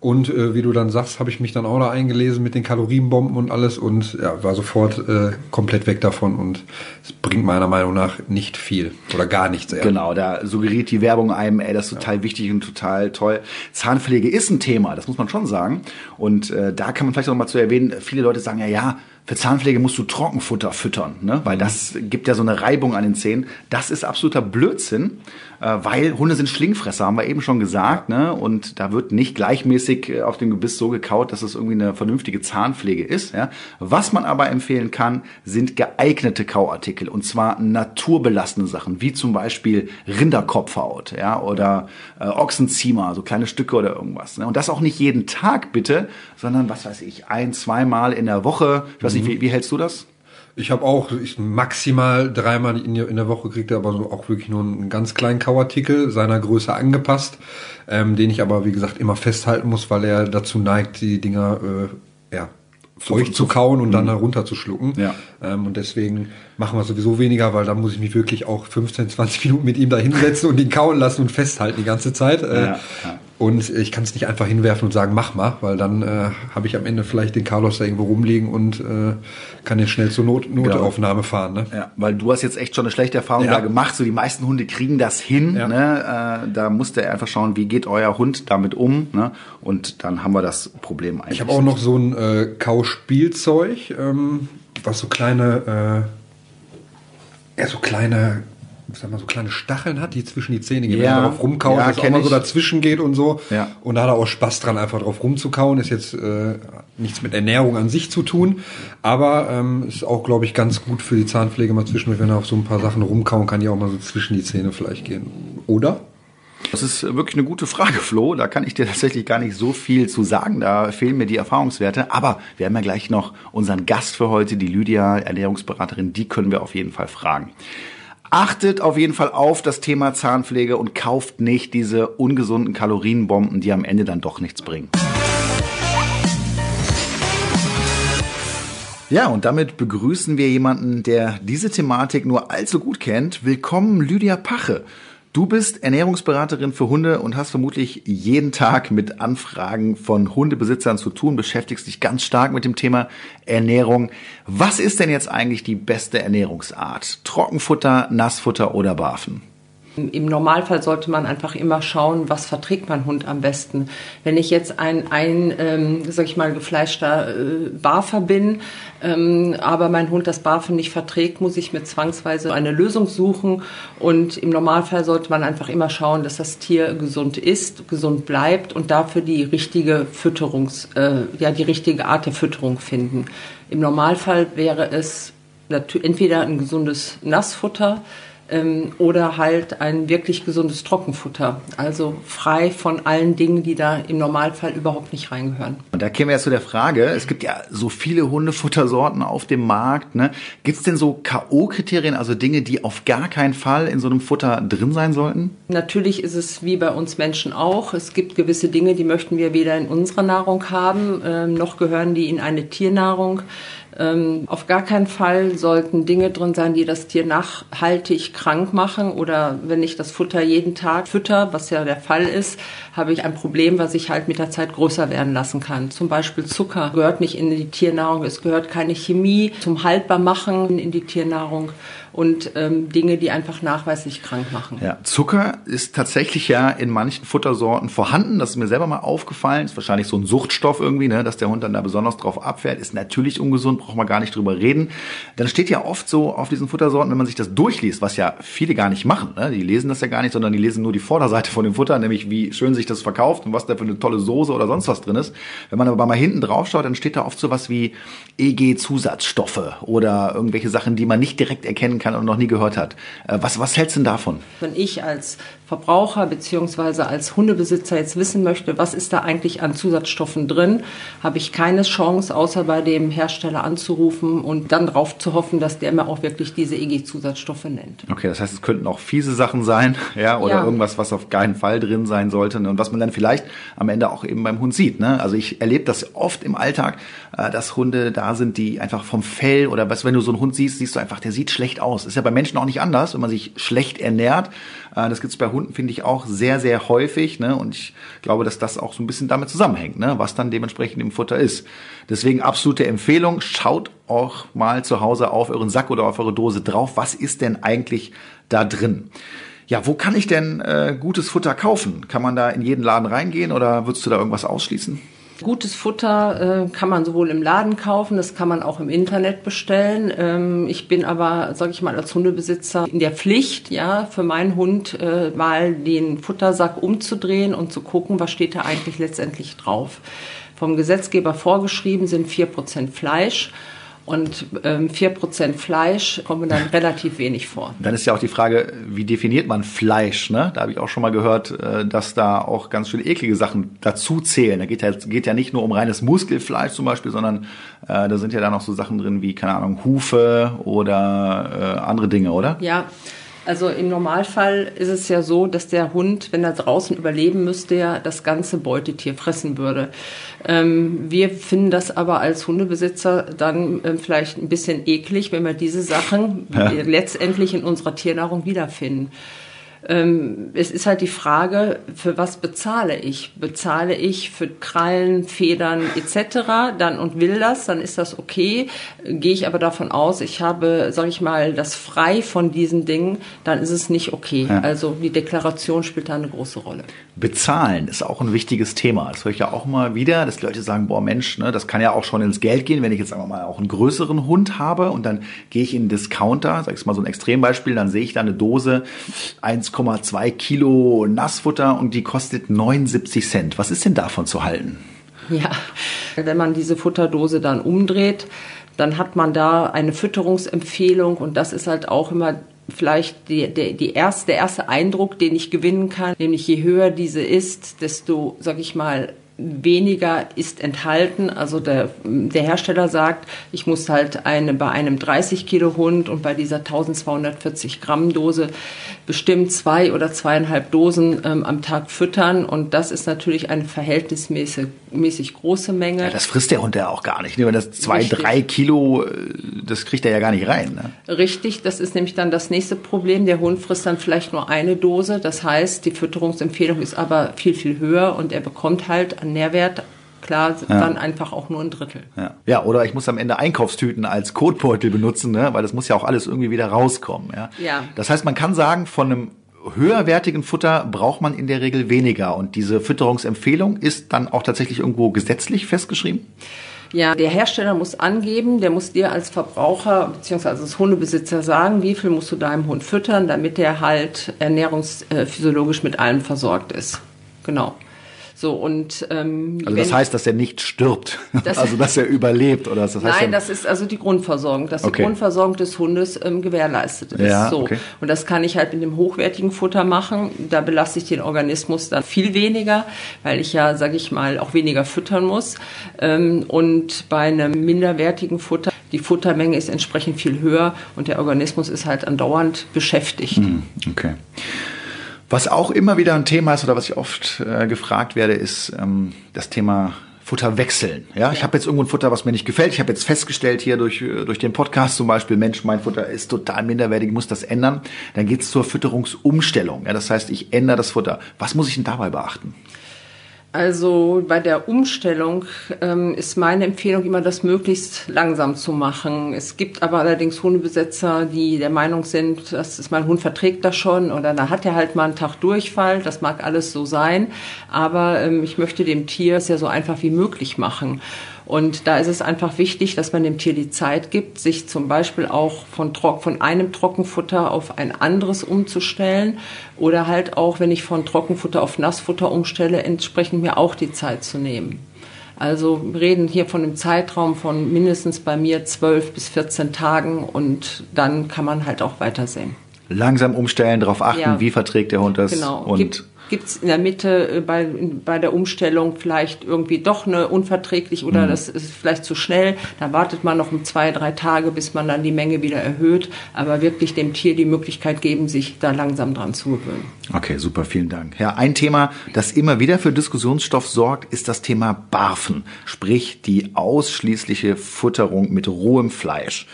Und äh, wie du dann sagst, habe ich mich dann auch da eingelesen mit den Kalorienbomben und alles und ja, war sofort äh, komplett weg davon und es bringt meiner Meinung nach nicht viel oder gar nichts. Eher. Genau, da suggeriert die Werbung einem, ey, das ist total ja. wichtig und total toll. Zahnpflege ist ein Thema, das muss man schon sagen. Und äh, da kann man vielleicht auch mal zu erwähnen, viele Leute sagen ja, ja, für Zahnpflege musst du Trockenfutter füttern, ne? weil das gibt ja so eine Reibung an den Zähnen. Das ist absoluter Blödsinn, weil Hunde sind Schlingfresser, haben wir eben schon gesagt. Ne? Und da wird nicht gleichmäßig äh, auf dem Gebiss so gekaut, dass es irgendwie eine vernünftige Zahnpflege ist. Ja? Was man aber empfehlen kann, sind geeignete Kauartikel. Und zwar naturbelassene Sachen, wie zum Beispiel Rinderkopfhaut ja? oder äh, Ochsenziemer, so kleine Stücke oder irgendwas. Ne? Und das auch nicht jeden Tag bitte, sondern was weiß ich, ein, zweimal in der Woche. Ich weiß nicht, wie, wie hältst du das? Ich habe auch ich maximal dreimal in, in der Woche kriegt er aber so auch wirklich nur einen ganz kleinen Kauartikel seiner Größe angepasst, ähm, den ich aber wie gesagt immer festhalten muss, weil er dazu neigt, die Dinger äh, ja feucht zu kauen und dann mhm. herunterzuschlucken. Ja. Ähm, und deswegen machen wir sowieso weniger, weil da muss ich mich wirklich auch 15, 20 Minuten mit ihm da hinsetzen und ihn kauen lassen und festhalten die ganze Zeit. Äh, ja, ja. Und ich kann es nicht einfach hinwerfen und sagen, mach mal, weil dann äh, habe ich am Ende vielleicht den Carlos da irgendwo rumliegen und äh, kann jetzt schnell zur Not Notaufnahme fahren. Ne? Ja, weil du hast jetzt echt schon eine schlechte Erfahrung ja. da gemacht. So die meisten Hunde kriegen das hin. Ja. Ne? Äh, da musst du einfach schauen, wie geht euer Hund damit um. Ne? Und dann haben wir das Problem eigentlich. Ich habe auch noch so ein äh, Kauspielzeug, ähm, was so kleine, äh, ja, so kleine sag mal, so kleine Stacheln hat, die zwischen die Zähne gehen, ja. wenn er drauf rumkauen, ja, dass auch mal so dazwischen geht und so. Ja. Und da hat er auch Spaß dran, einfach drauf rumzukauen. Ist jetzt äh, nichts mit Ernährung an sich zu tun, aber ähm, ist auch, glaube ich, ganz gut für die Zahnpflege mal zwischendurch, wenn er auf so ein paar Sachen rumkauen kann, die auch mal so zwischen die Zähne vielleicht gehen. Oder? Das ist wirklich eine gute Frage, Flo. Da kann ich dir tatsächlich gar nicht so viel zu sagen. Da fehlen mir die Erfahrungswerte. Aber wir haben ja gleich noch unseren Gast für heute, die Lydia, Ernährungsberaterin. Die können wir auf jeden Fall fragen. Achtet auf jeden Fall auf das Thema Zahnpflege und kauft nicht diese ungesunden Kalorienbomben, die am Ende dann doch nichts bringen. Ja, und damit begrüßen wir jemanden, der diese Thematik nur allzu gut kennt. Willkommen, Lydia Pache. Du bist Ernährungsberaterin für Hunde und hast vermutlich jeden Tag mit Anfragen von Hundebesitzern zu tun, beschäftigst dich ganz stark mit dem Thema Ernährung. Was ist denn jetzt eigentlich die beste Ernährungsart? Trockenfutter, Nassfutter oder Barfen? Im Normalfall sollte man einfach immer schauen, was verträgt mein Hund am besten. Wenn ich jetzt ein, ein ähm, sag ich mal, gefleischter äh, Barfer bin, ähm, aber mein Hund das Barfen nicht verträgt, muss ich mir zwangsweise eine Lösung suchen. Und im Normalfall sollte man einfach immer schauen, dass das Tier gesund ist, gesund bleibt und dafür die richtige Fütterungs, äh, ja, die richtige Art der Fütterung finden. Im Normalfall wäre es entweder ein gesundes Nassfutter, ähm, oder halt ein wirklich gesundes Trockenfutter. Also frei von allen Dingen, die da im Normalfall überhaupt nicht reingehören. Und da kämen wir jetzt zu der Frage, es gibt ja so viele Hundefuttersorten auf dem Markt. Ne? Gibt es denn so K.O.-Kriterien, also Dinge, die auf gar keinen Fall in so einem Futter drin sein sollten? Natürlich ist es wie bei uns Menschen auch. Es gibt gewisse Dinge, die möchten wir weder in unserer Nahrung haben, äh, noch gehören die in eine Tiernahrung. Ähm, auf gar keinen Fall sollten Dinge drin sein, die das Tier nachhaltig krank machen oder wenn ich das Futter jeden Tag fütter, was ja der Fall ist, habe ich ein Problem, was ich halt mit der Zeit größer werden lassen kann. Zum Beispiel Zucker gehört nicht in die Tiernahrung, es gehört keine Chemie zum Haltbarmachen in die Tiernahrung und ähm, Dinge, die einfach nachweislich krank machen. Ja, Zucker ist tatsächlich ja in manchen Futtersorten vorhanden. Das ist mir selber mal aufgefallen. Ist wahrscheinlich so ein Suchtstoff irgendwie, ne, dass der Hund dann da besonders drauf abfährt. Ist natürlich ungesund, braucht man gar nicht drüber reden. Dann steht ja oft so auf diesen Futtersorten, wenn man sich das durchliest, was ja viele gar nicht machen. Ne? Die lesen das ja gar nicht, sondern die lesen nur die Vorderseite von dem Futter, nämlich wie schön sich das verkauft und was da für eine tolle Soße oder sonst was drin ist. Wenn man aber mal hinten drauf schaut, dann steht da oft so was wie EG-Zusatzstoffe oder irgendwelche Sachen, die man nicht direkt erkennen kann und noch nie gehört hat. Äh, was, was hältst du denn davon? Wenn ich als Verbraucher beziehungsweise als Hundebesitzer jetzt wissen möchte, was ist da eigentlich an Zusatzstoffen drin, habe ich keine Chance, außer bei dem Hersteller anzurufen und dann darauf zu hoffen, dass der mir auch wirklich diese EG-Zusatzstoffe nennt. Okay, das heißt, es könnten auch fiese Sachen sein, ja, oder ja. irgendwas, was auf keinen Fall drin sein sollte ne? und was man dann vielleicht am Ende auch eben beim Hund sieht. Ne? Also ich erlebe das oft im Alltag, äh, dass Hunde da sind, die einfach vom Fell oder was, wenn du so einen Hund siehst, siehst du einfach, der sieht schlecht aus. Ist ja bei Menschen auch nicht anders, wenn man sich schlecht ernährt. Äh, das gibt es bei Hunden, finde ich, auch sehr, sehr häufig. Ne? Und ich glaube, dass das auch so ein bisschen damit zusammenhängt, ne? was dann dementsprechend im Futter ist. Deswegen absolute Empfehlung, schaut auch mal zu Hause auf euren Sack oder auf eure Dose drauf. Was ist denn eigentlich da drin? Ja, wo kann ich denn äh, gutes Futter kaufen? Kann man da in jeden Laden reingehen oder würdest du da irgendwas ausschließen? Gutes Futter äh, kann man sowohl im Laden kaufen, das kann man auch im Internet bestellen. Ähm, ich bin aber, sage ich mal, als Hundebesitzer in der Pflicht, ja, für meinen Hund äh, mal den Futtersack umzudrehen und zu gucken, was steht da eigentlich letztendlich drauf. Vom Gesetzgeber vorgeschrieben sind vier Prozent Fleisch und ähm, 4% Fleisch kommen dann relativ wenig vor. Dann ist ja auch die Frage, wie definiert man Fleisch? Ne? Da habe ich auch schon mal gehört, äh, dass da auch ganz schön eklige Sachen dazu zählen. Da geht ja, geht ja nicht nur um reines Muskelfleisch zum Beispiel, sondern äh, da sind ja dann noch so Sachen drin wie, keine Ahnung, Hufe oder äh, andere Dinge, oder? Ja, also im Normalfall ist es ja so, dass der Hund, wenn er draußen überleben müsste, ja das ganze Beutetier fressen würde. Ähm, wir finden das aber als Hundebesitzer dann ähm, vielleicht ein bisschen eklig, wenn wir diese Sachen ja. letztendlich in unserer Tiernahrung wiederfinden. Ähm, es ist halt die Frage, für was bezahle ich? Bezahle ich für Krallen, Federn etc. dann und will das, dann ist das okay. Gehe ich aber davon aus, ich habe, sage ich mal, das frei von diesen Dingen, dann ist es nicht okay. Ja. Also die Deklaration spielt da eine große Rolle. Bezahlen ist auch ein wichtiges Thema. Das höre ich ja auch mal wieder, dass Leute sagen, boah Mensch, ne, das kann ja auch schon ins Geld gehen, wenn ich jetzt einfach mal auch einen größeren Hund habe und dann gehe ich in einen Discounter, sag ich mal so ein Extrembeispiel, dann sehe ich da eine Dose 1 1,2 Kilo Nassfutter und die kostet 79 Cent. Was ist denn davon zu halten? Ja, wenn man diese Futterdose dann umdreht, dann hat man da eine Fütterungsempfehlung und das ist halt auch immer vielleicht die, die, die erste, der erste Eindruck, den ich gewinnen kann, nämlich je höher diese ist, desto, sag ich mal, weniger ist enthalten. Also der, der Hersteller sagt, ich muss halt eine, bei einem 30 Kilo Hund und bei dieser 1240 Gramm Dose bestimmt zwei oder zweieinhalb Dosen ähm, am Tag füttern. Und das ist natürlich eine verhältnismäßig mäßig große Menge. Ja, das frisst der Hund ja auch gar nicht. Wenn das zwei, Richtig. drei Kilo, äh, das kriegt er ja gar nicht rein. Ne? Richtig, das ist nämlich dann das nächste Problem. Der Hund frisst dann vielleicht nur eine Dose. Das heißt, die Fütterungsempfehlung ist aber viel, viel höher und er bekommt halt an Nährwert klar, ja. dann einfach auch nur ein Drittel. Ja. ja, oder ich muss am Ende Einkaufstüten als Kotbeutel benutzen, ne? weil das muss ja auch alles irgendwie wieder rauskommen. Ja? ja. Das heißt, man kann sagen, von einem höherwertigen Futter braucht man in der Regel weniger. Und diese Fütterungsempfehlung ist dann auch tatsächlich irgendwo gesetzlich festgeschrieben? Ja, der Hersteller muss angeben, der muss dir als Verbraucher bzw. als Hundebesitzer sagen, wie viel musst du deinem Hund füttern, damit der halt ernährungsphysiologisch mit allem versorgt ist. Genau. So und ähm, also das heißt, dass er nicht stirbt, das also dass er überlebt oder das heißt Nein, das ist also die Grundversorgung, dass okay. die Grundversorgung des Hundes ähm, gewährleistet ist. Ja, so okay. und das kann ich halt mit dem hochwertigen Futter machen. Da belaste ich den Organismus dann viel weniger, weil ich ja, sage ich mal, auch weniger füttern muss. Ähm, und bei einem minderwertigen Futter die Futtermenge ist entsprechend viel höher und der Organismus ist halt andauernd beschäftigt. Hm, okay. Was auch immer wieder ein Thema ist oder was ich oft äh, gefragt werde, ist ähm, das Thema Futter wechseln. Ja, ich habe jetzt irgendwo ein Futter, was mir nicht gefällt. Ich habe jetzt festgestellt hier durch äh, durch den Podcast zum Beispiel, Mensch, mein Futter ist total minderwertig, ich muss das ändern. Dann geht's zur Fütterungsumstellung. Ja, das heißt, ich ändere das Futter. Was muss ich denn dabei beachten? Also bei der Umstellung ähm, ist meine Empfehlung immer, das möglichst langsam zu machen. Es gibt aber allerdings Hundebesetzer, die der Meinung sind, dass ist mein Hund verträgt das schon oder da hat er halt mal einen Tag Durchfall. Das mag alles so sein, aber ähm, ich möchte dem Tier es ja so einfach wie möglich machen. Und da ist es einfach wichtig, dass man dem Tier die Zeit gibt, sich zum Beispiel auch von, von einem Trockenfutter auf ein anderes umzustellen oder halt auch, wenn ich von Trockenfutter auf Nassfutter umstelle, entsprechend mir auch die Zeit zu nehmen. Also wir reden hier von einem Zeitraum von mindestens bei mir 12 bis 14 Tagen und dann kann man halt auch weitersehen. Langsam umstellen, darauf achten, ja. wie verträgt der Hund das. Genau. Und Gibt, gibt es in der Mitte äh, bei, bei der Umstellung vielleicht irgendwie doch eine unverträglich oder mhm. das ist vielleicht zu schnell. Da wartet man noch um zwei, drei Tage, bis man dann die Menge wieder erhöht. Aber wirklich dem Tier die Möglichkeit geben, sich da langsam dran zu gewöhnen. Okay, super, vielen Dank. Ja, ein Thema, das immer wieder für Diskussionsstoff sorgt, ist das Thema Barfen, sprich die ausschließliche Futterung mit rohem Fleisch.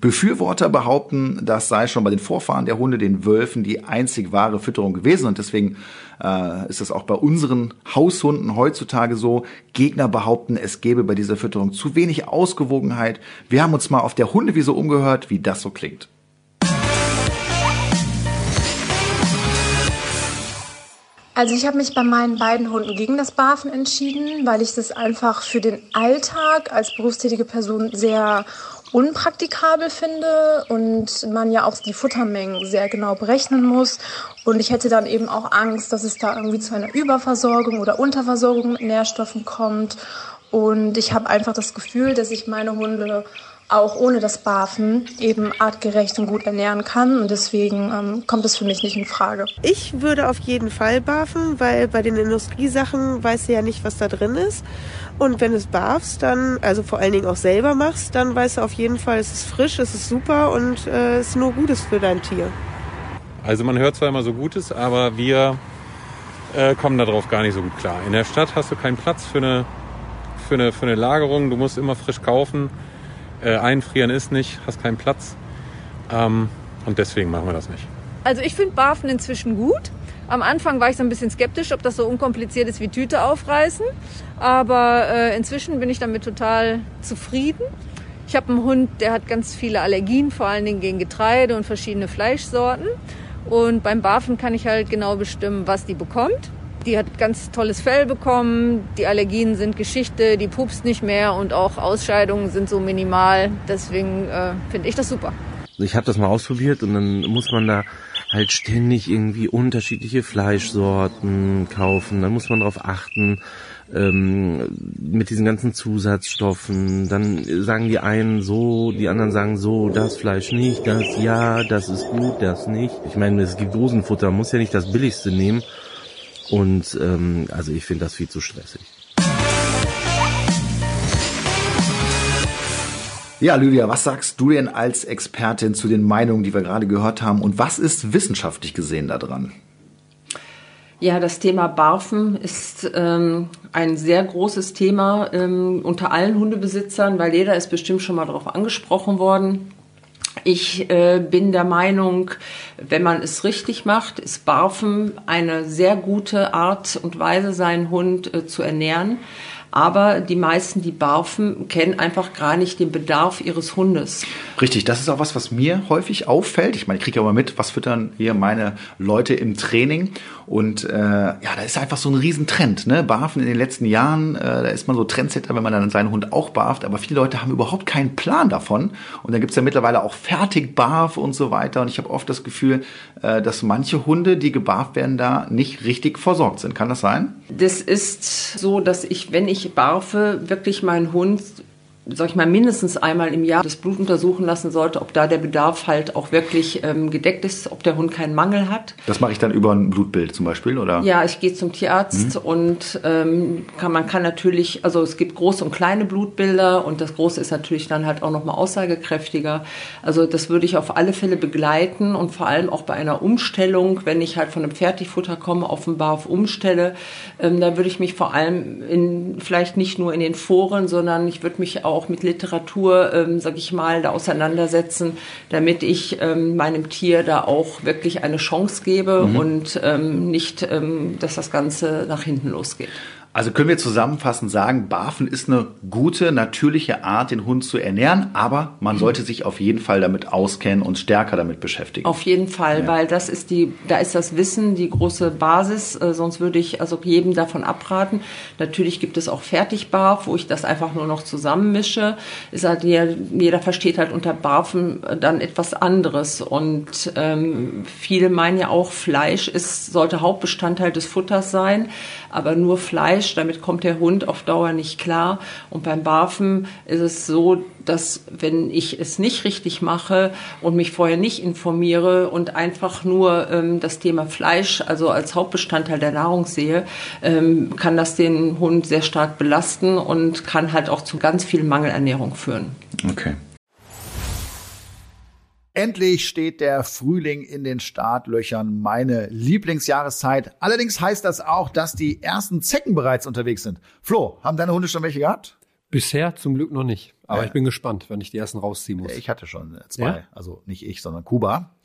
Befürworter behaupten, das sei schon bei den Vorfahren der Hunde, den Wölfen, die einzig wahre Fütterung gewesen und deswegen äh, ist es auch bei unseren Haushunden heutzutage so. Gegner behaupten, es gäbe bei dieser Fütterung zu wenig Ausgewogenheit. Wir haben uns mal auf der Hundewiese umgehört, wie das so klingt. Also ich habe mich bei meinen beiden Hunden gegen das Barfen entschieden, weil ich das einfach für den Alltag als berufstätige Person sehr unpraktikabel finde und man ja auch die Futtermengen sehr genau berechnen muss. Und ich hätte dann eben auch Angst, dass es da irgendwie zu einer Überversorgung oder Unterversorgung mit Nährstoffen kommt. Und ich habe einfach das Gefühl, dass ich meine Hunde auch ohne das Barfen eben artgerecht und gut ernähren kann. Und deswegen ähm, kommt es für mich nicht in Frage. Ich würde auf jeden Fall barfen, weil bei den Industriesachen weißt du ja nicht, was da drin ist. Und wenn du es barfst, dann, also vor allen Dingen auch selber machst, dann weißt du auf jeden Fall, es ist frisch, es ist super und äh, es ist nur Gutes für dein Tier. Also man hört zwar immer so Gutes, aber wir äh, kommen darauf gar nicht so gut klar. In der Stadt hast du keinen Platz für eine, für eine, für eine Lagerung, du musst immer frisch kaufen. Äh, einfrieren ist nicht, hast keinen Platz. Ähm, und deswegen machen wir das nicht. Also ich finde Barfen inzwischen gut. Am Anfang war ich so ein bisschen skeptisch, ob das so unkompliziert ist wie Tüte aufreißen. Aber äh, inzwischen bin ich damit total zufrieden. Ich habe einen Hund, der hat ganz viele Allergien, vor allen Dingen gegen Getreide und verschiedene Fleischsorten. Und beim Barfen kann ich halt genau bestimmen, was die bekommt. Die hat ganz tolles Fell bekommen, die Allergien sind Geschichte, die pupst nicht mehr und auch Ausscheidungen sind so minimal. Deswegen äh, finde ich das super. Also ich habe das mal ausprobiert und dann muss man da halt ständig irgendwie unterschiedliche Fleischsorten kaufen. Dann muss man darauf achten ähm, mit diesen ganzen Zusatzstoffen. Dann sagen die einen so, die anderen sagen so, das Fleisch nicht, das ja, das ist gut, das nicht. Ich meine, es gibt Dosenfutter, man muss ja nicht das billigste nehmen. Und ähm, also ich finde das viel zu stressig. Ja, Lydia, was sagst du denn als Expertin zu den Meinungen, die wir gerade gehört haben? Und was ist wissenschaftlich gesehen daran? Ja, das Thema Barfen ist ähm, ein sehr großes Thema ähm, unter allen Hundebesitzern, weil jeder ist bestimmt schon mal darauf angesprochen worden. Ich äh, bin der Meinung, wenn man es richtig macht, ist Barfen eine sehr gute Art und Weise, seinen Hund äh, zu ernähren. Aber die meisten, die barfen, kennen einfach gar nicht den Bedarf ihres Hundes. Richtig, das ist auch was, was mir häufig auffällt. Ich meine, ich kriege ja mal mit, was füttern hier meine Leute im Training. Und äh, ja, da ist einfach so ein Riesentrend. Ne? Barfen in den letzten Jahren, äh, da ist man so Trendsetter, wenn man dann seinen Hund auch barft. Aber viele Leute haben überhaupt keinen Plan davon. Und dann gibt's ja mittlerweile auch Fertigbarf und so weiter. Und ich habe oft das Gefühl, äh, dass manche Hunde, die gebarft werden, da nicht richtig versorgt sind. Kann das sein? Das ist so, dass ich, wenn ich barfe, wirklich meinen Hund sag ich mal, mindestens einmal im Jahr das Blut untersuchen lassen sollte, ob da der Bedarf halt auch wirklich ähm, gedeckt ist, ob der Hund keinen Mangel hat. Das mache ich dann über ein Blutbild zum Beispiel, oder? Ja, ich gehe zum Tierarzt mhm. und ähm, kann, man kann natürlich, also es gibt große und kleine Blutbilder und das große ist natürlich dann halt auch nochmal aussagekräftiger. Also das würde ich auf alle Fälle begleiten und vor allem auch bei einer Umstellung, wenn ich halt von einem Fertigfutter komme, auf einen Barf umstelle, ähm, da würde ich mich vor allem in, vielleicht nicht nur in den Foren, sondern ich würde mich auch auch mit Literatur, ähm, sag ich mal, da auseinandersetzen, damit ich ähm, meinem Tier da auch wirklich eine Chance gebe mhm. und ähm, nicht, ähm, dass das Ganze nach hinten losgeht. Also können wir zusammenfassend sagen, Barfen ist eine gute, natürliche Art, den Hund zu ernähren, aber man sollte sich auf jeden Fall damit auskennen und stärker damit beschäftigen. Auf jeden Fall, ja. weil das ist die, da ist das Wissen die große Basis, äh, sonst würde ich also jedem davon abraten. Natürlich gibt es auch Fertigbarf, wo ich das einfach nur noch zusammenmische. Ist halt jeder, jeder versteht halt unter Barfen dann etwas anderes und ähm, viele meinen ja auch, Fleisch ist, sollte Hauptbestandteil des Futters sein, aber nur Fleisch damit kommt der Hund auf Dauer nicht klar. Und beim Barfen ist es so, dass wenn ich es nicht richtig mache und mich vorher nicht informiere und einfach nur ähm, das Thema Fleisch, also als Hauptbestandteil der Nahrung sehe, ähm, kann das den Hund sehr stark belasten und kann halt auch zu ganz viel Mangelernährung führen. Okay. Endlich steht der Frühling in den Startlöchern, meine Lieblingsjahreszeit. Allerdings heißt das auch, dass die ersten Zecken bereits unterwegs sind. Flo, haben deine Hunde schon welche gehabt? Bisher zum Glück noch nicht. Aber ja. ich bin gespannt, wenn ich die ersten rausziehen muss. Ich hatte schon zwei. Ja? Also nicht ich, sondern Kuba.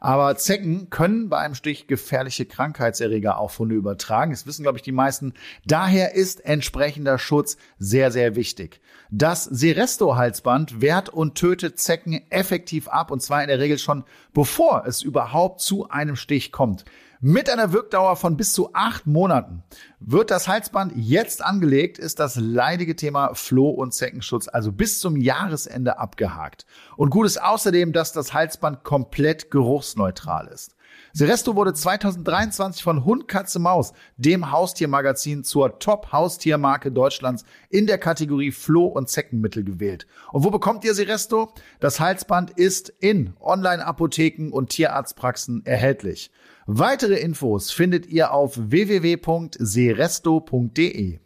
Aber Zecken können bei einem Stich gefährliche Krankheitserreger auf Hunde übertragen. Das wissen, glaube ich, die meisten. Daher ist entsprechender Schutz sehr, sehr wichtig. Das Seresto-Halsband wehrt und tötet Zecken effektiv ab und zwar in der Regel schon bevor es überhaupt zu einem Stich kommt. Mit einer Wirkdauer von bis zu acht Monaten. Wird das Halsband jetzt angelegt, ist das leidige Thema Floh- und Zeckenschutz also bis zum Jahresende abgehakt. Und gut ist außerdem, dass das Halsband komplett geruchsneutral ist. Seresto wurde 2023 von Hund, Katze, Maus, dem Haustiermagazin, zur Top-Haustiermarke Deutschlands in der Kategorie Floh- und Zeckenmittel gewählt. Und wo bekommt ihr Seresto? Das Halsband ist in Online-Apotheken und Tierarztpraxen erhältlich. Weitere Infos findet ihr auf www.seresto.de.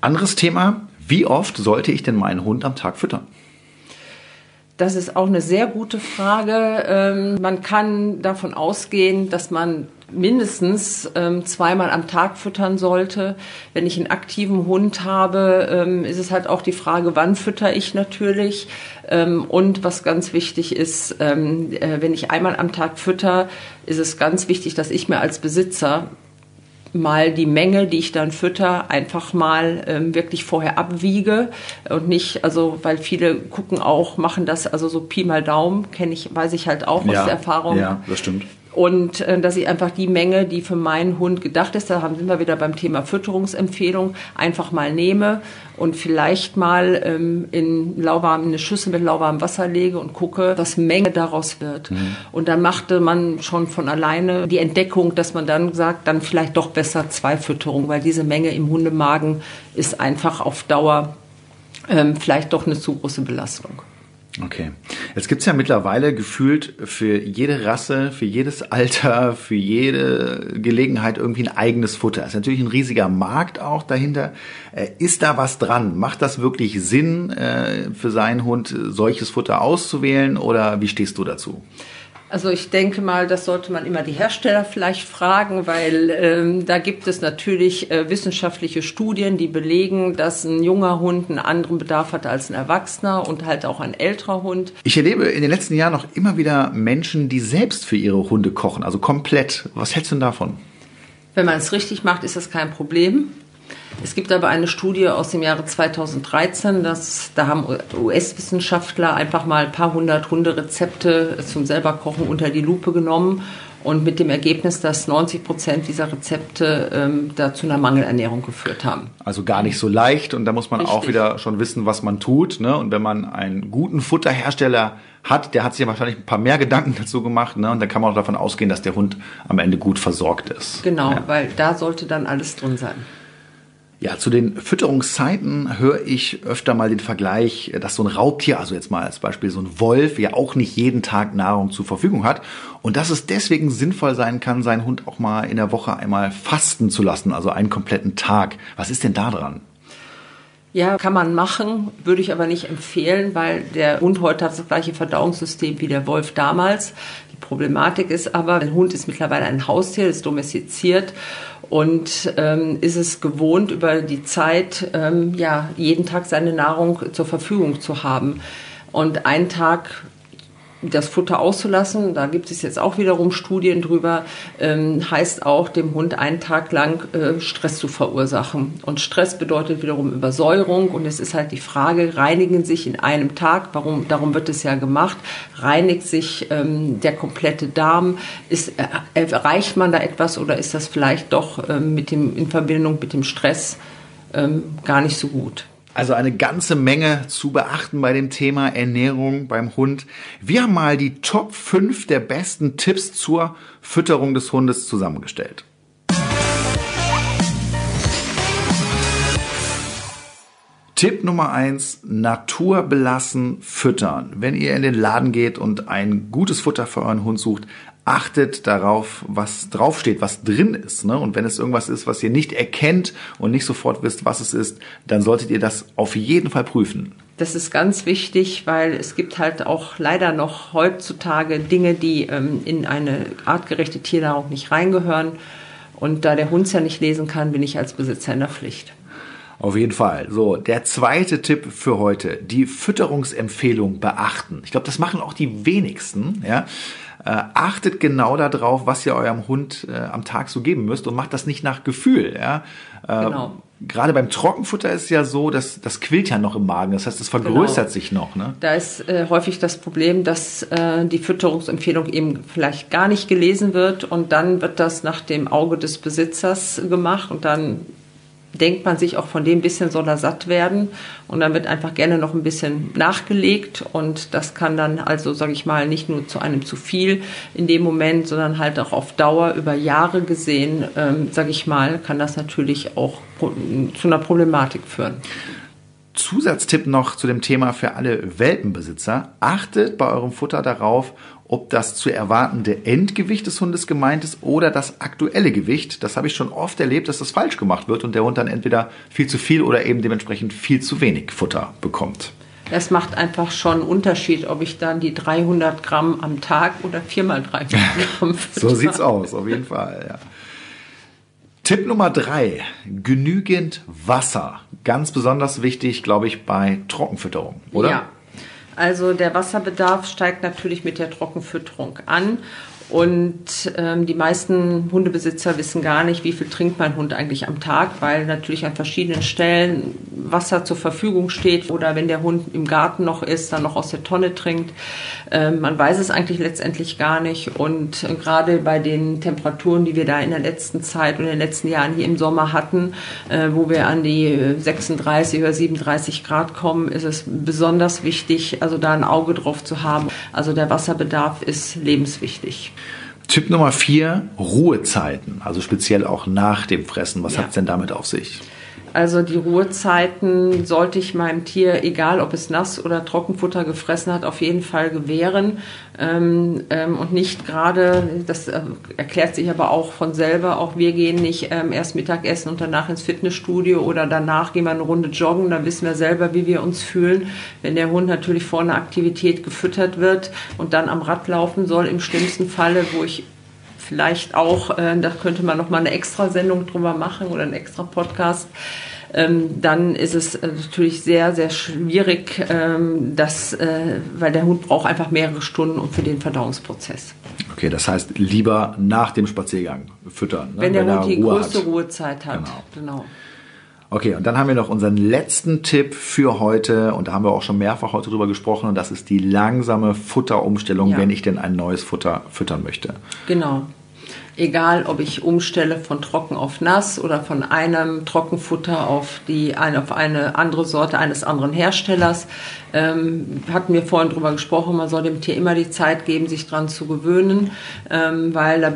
Anderes Thema, wie oft sollte ich denn meinen Hund am Tag füttern? Das ist auch eine sehr gute Frage. Ähm, man kann davon ausgehen, dass man mindestens ähm, zweimal am Tag füttern sollte. Wenn ich einen aktiven Hund habe, ähm, ist es halt auch die Frage, wann fütter ich natürlich. Ähm, und was ganz wichtig ist, ähm, äh, wenn ich einmal am Tag fütter, ist es ganz wichtig, dass ich mir als Besitzer mal die Menge, die ich dann fütter, einfach mal ähm, wirklich vorher abwiege und nicht, also weil viele gucken auch, machen das also so Pi mal Daumen, kenne ich, weiß ich halt auch ja, aus der Erfahrung. Ja, das stimmt und äh, dass ich einfach die Menge, die für meinen Hund gedacht ist, da sind wir wieder beim Thema Fütterungsempfehlung, einfach mal nehme und vielleicht mal ähm, in lauwarm eine Schüssel mit lauwarmem Wasser lege und gucke, was Menge daraus wird. Mhm. Und dann machte man schon von alleine die Entdeckung, dass man dann sagt, dann vielleicht doch besser zwei Fütterungen, weil diese Menge im Hundemagen ist einfach auf Dauer ähm, vielleicht doch eine zu große Belastung. Okay. Jetzt gibt's ja mittlerweile gefühlt für jede Rasse, für jedes Alter, für jede Gelegenheit irgendwie ein eigenes Futter. Ist natürlich ein riesiger Markt auch dahinter. Äh, ist da was dran? Macht das wirklich Sinn, äh, für seinen Hund solches Futter auszuwählen oder wie stehst du dazu? Also ich denke mal, das sollte man immer die Hersteller vielleicht fragen, weil ähm, da gibt es natürlich äh, wissenschaftliche Studien, die belegen, dass ein junger Hund einen anderen Bedarf hat als ein Erwachsener und halt auch ein älterer Hund. Ich erlebe in den letzten Jahren noch immer wieder Menschen, die selbst für ihre Hunde kochen, also komplett. Was hältst du denn davon? Wenn man es richtig macht, ist das kein Problem. Es gibt aber eine Studie aus dem Jahre 2013, dass, da haben US-Wissenschaftler einfach mal ein paar hundert Hunderezepte zum selberkochen unter die Lupe genommen und mit dem Ergebnis, dass 90 Prozent dieser Rezepte ähm, da zu einer Mangelernährung geführt haben. Also gar nicht so leicht und da muss man Richtig. auch wieder schon wissen, was man tut. Ne? Und wenn man einen guten Futterhersteller hat, der hat sich ja wahrscheinlich ein paar mehr Gedanken dazu gemacht ne? und dann kann man auch davon ausgehen, dass der Hund am Ende gut versorgt ist. Genau, Ja. weil da sollte dann alles drin sein. Ja, zu den Fütterungszeiten höre ich öfter mal den Vergleich, dass so ein Raubtier, also jetzt mal als Beispiel so ein Wolf, ja auch nicht jeden Tag Nahrung zur Verfügung hat und dass es deswegen sinnvoll sein kann, seinen Hund auch mal in der Woche einmal fasten zu lassen, also einen kompletten Tag. Was ist denn da dran? Ja, kann man machen, würde ich aber nicht empfehlen, weil der Hund heute hat das gleiche Verdauungssystem wie der Wolf damals. Problematik ist aber, der Hund ist mittlerweile ein Haustier, ist domestiziert und ähm, ist es gewohnt, über die Zeit ähm, ja, jeden Tag seine Nahrung zur Verfügung zu haben. Und einen Tag das Futter auszulassen, da gibt es jetzt auch wiederum Studien drüber, ähm, heißt auch, dem Hund einen Tag lang äh, Stress zu verursachen. Und Stress bedeutet wiederum Übersäuerung. Und es ist halt die Frage, reinigen sich in einem Tag, warum, darum wird es ja gemacht, reinigt sich ähm, der komplette Darm, ist, äh, erreicht man da etwas oder ist das vielleicht doch ähm, mit dem, in Verbindung mit dem Stress ähm, gar nicht so gut? Also eine ganze Menge zu beachten bei dem Thema Ernährung beim Hund. Wir haben mal die Top 5 der besten Tipps zur Fütterung des Hundes zusammengestellt. Tipp Nummer eins: naturbelassen füttern. Wenn ihr in den Laden geht und ein gutes Futter für euren Hund sucht, achtet darauf, was draufsteht, was drin ist. Ne? Und wenn es irgendwas ist, was ihr nicht erkennt und nicht sofort wisst, was es ist, dann solltet ihr das auf jeden Fall prüfen. Das ist ganz wichtig, weil es gibt halt auch leider noch heutzutage Dinge, die ähm, in eine artgerechte Tiernahrung nicht reingehören. Und da der Hund es ja nicht lesen kann, bin ich als Besitzer in der Pflicht. Auf jeden Fall. So, der zweite Tipp für heute, die Fütterungsempfehlung beachten. Ich glaube, das machen auch die wenigsten. Ja? Äh, achtet genau darauf, was ihr eurem Hund äh, am Tag so geben müsst und macht das nicht nach Gefühl. Ja? Äh, Genau. Gerade beim Trockenfutter ist ja so, dass das quillt ja noch im Magen. Das heißt, es vergrößert Genau. sich noch. Ne? Da ist äh, häufig das Problem, dass äh, die Fütterungsempfehlung eben vielleicht gar nicht gelesen wird und dann wird das nach dem Auge des Besitzers gemacht und dann denkt man sich auch von dem bisschen soll er satt werden und dann wird einfach gerne noch ein bisschen nachgelegt und das kann dann also, sage ich mal, nicht nur zu einem zu viel in dem Moment, sondern halt auch auf Dauer über Jahre gesehen, ähm, sage ich mal, kann das natürlich auch zu einer Problematik führen. Zusatztipp noch zu dem Thema für alle Welpenbesitzer. Achtet bei eurem Futter darauf, ob das zu erwartende Endgewicht des Hundes gemeint ist oder das aktuelle Gewicht. Das habe ich schon oft erlebt, dass das falsch gemacht wird und der Hund dann entweder viel zu viel oder eben dementsprechend viel zu wenig Futter bekommt. Es macht einfach schon einen Unterschied, ob ich dann die 300 Gramm am Tag oder viermal 300 Gramm fütter. So sieht's aus, auf jeden Fall. Ja. Tipp Nummer drei: Genügend Wasser. Ganz besonders wichtig, glaube ich, bei Trockenfütterung, oder? Ja. Also der Wasserbedarf steigt natürlich mit der Trockenfütterung an. Und ähm, die meisten Hundebesitzer wissen gar nicht, wie viel trinkt mein Hund eigentlich am Tag, weil natürlich an verschiedenen Stellen Wasser zur Verfügung steht oder wenn der Hund im Garten noch ist, dann noch aus der Tonne trinkt. Ähm, man weiß es eigentlich letztendlich gar nicht. Und äh, gerade bei den Temperaturen, die wir da in der letzten Zeit und in den letzten Jahren hier im Sommer hatten, äh, wo wir an die äh, 36 oder 37 Grad kommen, ist es besonders wichtig, also da ein Auge drauf zu haben. Also der Wasserbedarf ist lebenswichtig. Tipp Nummer vier: Ruhezeiten, also speziell auch nach dem Fressen. Was Ja. hat's denn damit auf sich? Also die Ruhezeiten sollte ich meinem Tier, egal ob es nass oder Trockenfutter gefressen hat, auf jeden Fall gewähren. Ähm, ähm, und nicht gerade, das äh, erklärt sich aber auch von selber, auch wir gehen nicht ähm, erst Mittagessen und danach ins Fitnessstudio oder danach gehen wir eine Runde joggen, dann wissen wir selber, wie wir uns fühlen. Wenn der Hund natürlich vor einer Aktivität gefüttert wird und dann am Rad laufen soll, im schlimmsten Falle, wo ich vielleicht auch, äh, da könnte man noch mal eine extra Sendung drüber machen oder einen extra Podcast. Ähm, dann ist es äh, natürlich sehr, sehr schwierig, ähm, dass, äh, weil der Hund braucht einfach mehrere Stunden für den Verdauungsprozess. Okay, das heißt lieber nach dem Spaziergang füttern. Ne? Wenn der wenn Hund die Ruhe größte hat. Ruhezeit hat. Genau. genau. Okay, und dann haben wir noch unseren letzten Tipp für heute und da haben wir auch schon mehrfach heute drüber gesprochen und das ist die langsame Futterumstellung, ja. wenn ich denn ein neues Futter füttern möchte. Genau egal ob ich umstelle von trocken auf nass oder von einem Trockenfutter auf, die, auf eine andere Sorte eines anderen Herstellers. Ähm, hatten wir vorhin drüber gesprochen, man soll dem Tier immer die Zeit geben, sich dran zu gewöhnen, ähm, weil da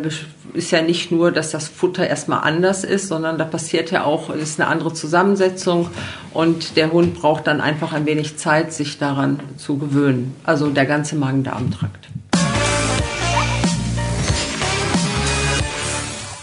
ist ja nicht nur, dass das Futter erstmal anders ist, sondern da passiert ja auch, es ist eine andere Zusammensetzung und der Hund braucht dann einfach ein wenig Zeit, sich daran zu gewöhnen. Also der ganze Magen-Darm-Trakt.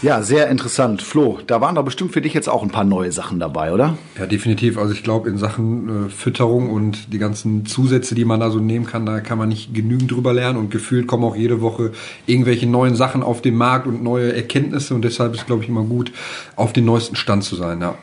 Ja, sehr interessant. Flo, da waren doch bestimmt für dich jetzt auch ein paar neue Sachen dabei, oder? Ja, definitiv. Also ich glaube, in Sachen äh, Fütterung und die ganzen Zusätze, die man da so nehmen kann, da kann man nicht genügend drüber lernen und gefühlt kommen auch jede Woche irgendwelche neuen Sachen auf den Markt und neue Erkenntnisse und deshalb ist, glaube ich, immer gut, auf den neuesten Stand zu sein, ja.